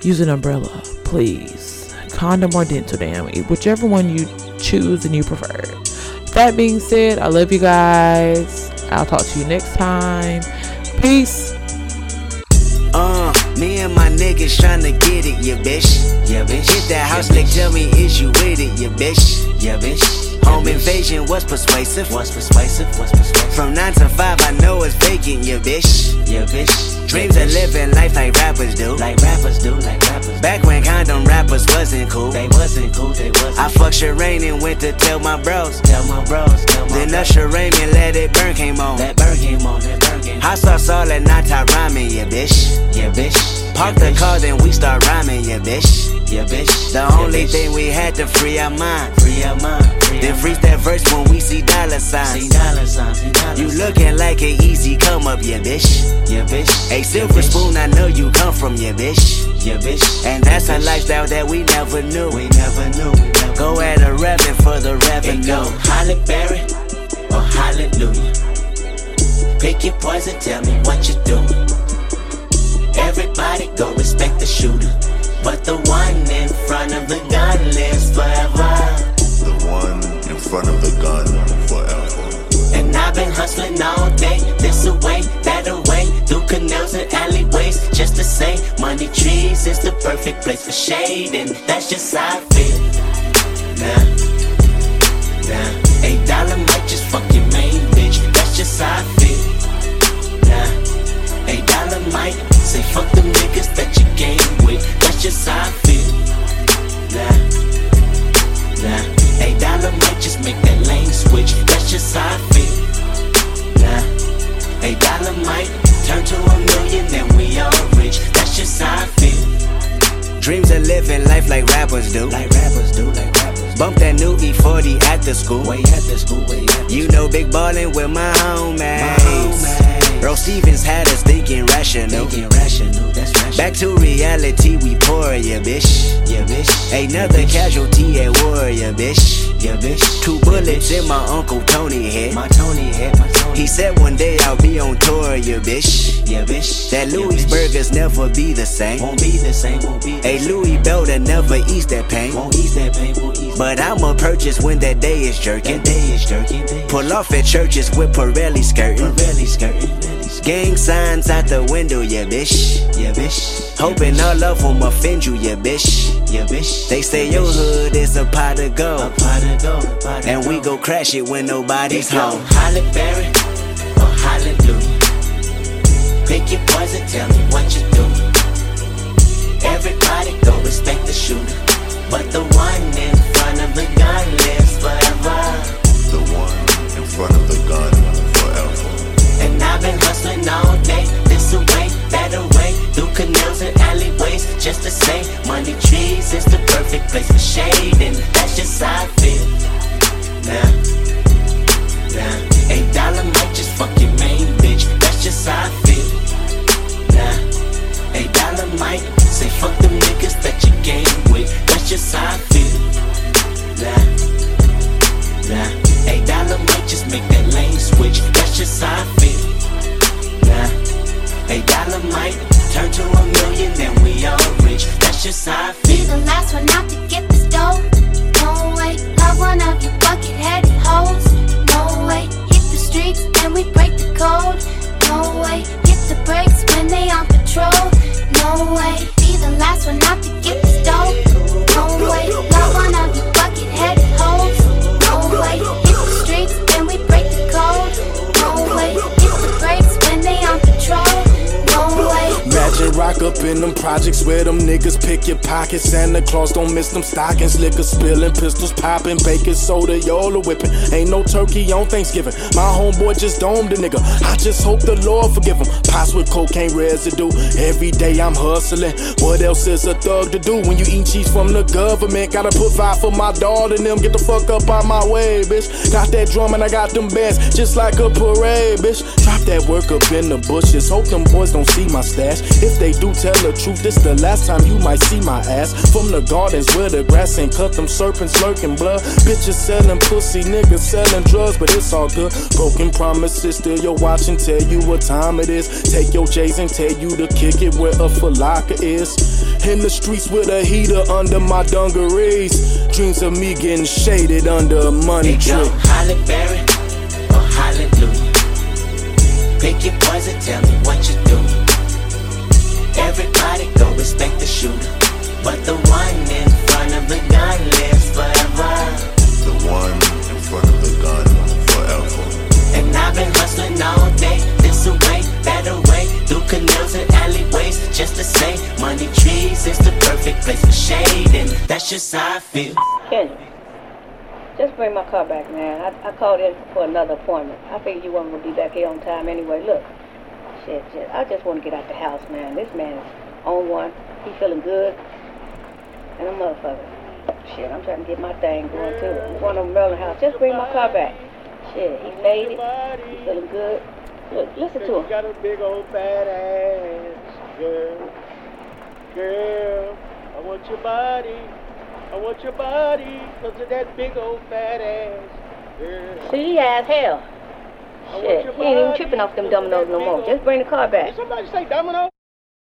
use an umbrella, please. Condom or dental dam, whichever one you choose and you prefer. That being said, I love you guys. I'll talk to you next time. Peace. Uh, me and my niggas get it, bitch. Yeah, bitch. Hit that house, yeah, nigga, tell me, is you with it, bitch. Yeah, bitch. Home invasion was persuasive. Was persuasive, was persuasive. From 9 to 5, I know it's vacant, yeah, bitch. Yeah, bitch. Dreams of living life like rappers do. Like rappers do, like rappers. Back when condom rappers wasn't cool. They wasn't cool, they wasn't. I fucked Sherane and went to tell my bros. Tell my bros, tell my Then Usher Raymond let it burn came on. That burn came on, that burn came on. Hot sauce all that night I rhyming, yeah, bitch. Yeah, bitch. Park the car, then we start rhyming, yeah, bitch. Yeah, bitch. The only thing we had to free our mind. Free our mind. Then freeze that verse when we see dollar signs. See dollar signs. See dollar you looking like an easy come up, yeah, bitch. Yeah, bitch. A silver spoon, I know you come from, yeah, bitch. Yeah, bitch. And that's a lifestyle that we never knew. We never knew. We never go at a revenue for the revenue. Go Halle Berry or Hallelujah. Pick your poison, tell me what you do. Everybody go respect the shooter. But the one in front of the gun lives forever. The one in front of the gun forever. And I've been hustling all day, this away, that away, through canals and alleyways, just to say, money trees is the perfect place for shade, and that's just how I feel. Nah, nah, eight dollar might just fuck your main bitch, that's just how I feel. Nah, eight dollar might say fuck them niggas that you game with, that's just how I feel. Nah, nah, might just make that lane switch, that's just how I feel. Nah, eight dollar might turn to a million, then we all rich, that's just how I feel. Dreams of living life like rappers do. Like rappers do, like rappers. Bump that new E40 at the school. Way at the school, way at the You know, big ballin' with my homies. My homies. Earl Stevens had us thinking rational. Thinking rational, that's rational. Back to reality, we pour, yeah, bitch. Yeah, bitch. Another casualty at war, yeah, bitch. Yeah, bitch. Two bullets in my Uncle Tony head. My Tony head, my Tony. He said one day I'll be on tour, yeah, bitch. Yeah, bitch. That Louis burgers never be the same. Won't be the same, won't be. A Louis that never ease that pain. Won't ease that pain, won't ease But I'ma purchase when that day is jerking. That day is jerking. Pull off at churches with Pirelli skirting. Pirelli skirting. Gang signs out the window, yeah, bitch. Yeah, bitch. Hoping all of them offend you, yeah, bitch. Yeah, bitch. They say your hood is a pot of gold. A pot of gold. pot of And we go crash it when nobody's home. Halle Berry or Hallelujah. Pick your poison, tell me what you do. Everybody go respect the shooter. But the one miss them stockings. Liquor spilling, pistols popping, baking soda, y'all are whipping. Ain't no turkey on Thanksgiving. My homeboy just domed a nigga. I just hope the Lord forgive him. Pots with cocaine residue. Every day I'm hustling. What else is a thug to do when you eat cheese from the government? Gotta put five for my dog and them. Get the fuck up out my way, bitch. Got that drum and I got them bands just like a parade, bitch. That work up in the bushes. Hope them boys don't see my stash. If they do tell the truth, this the last time you might see my ass. From the gardens where the grass ain't cut, them serpents lurking blood. Bitches selling pussy, niggas selling drugs, but it's all good. Broken promises, still your watch and tell you what time it is. Take your J's and tell you to kick it where a Flocka is. In the streets with a heater under my dungarees. Dreams of me getting shaded under a money They go tree. Halle Berry just how I feel. Kendrick, just bring my car back, man. I, I called in for another appointment. I figured you weren't gonna be back here on time anyway. Look, shit, shit. I just want to get out the house, man. This man is on one. He feeling good, and a motherfucker. Shit, I'm trying to get my thing going too. I'm going to Merlin House. Just bring my car back. Shit, he made it. He feeling good. Look, listen to him. got a big old fat ass, girl. Girl, I want your body. I want your body because of that big old fat ass. Girl. See, he as hell. Shit, he ain't even tripping off them dominoes no more. Just bring the car back. Did somebody say domino?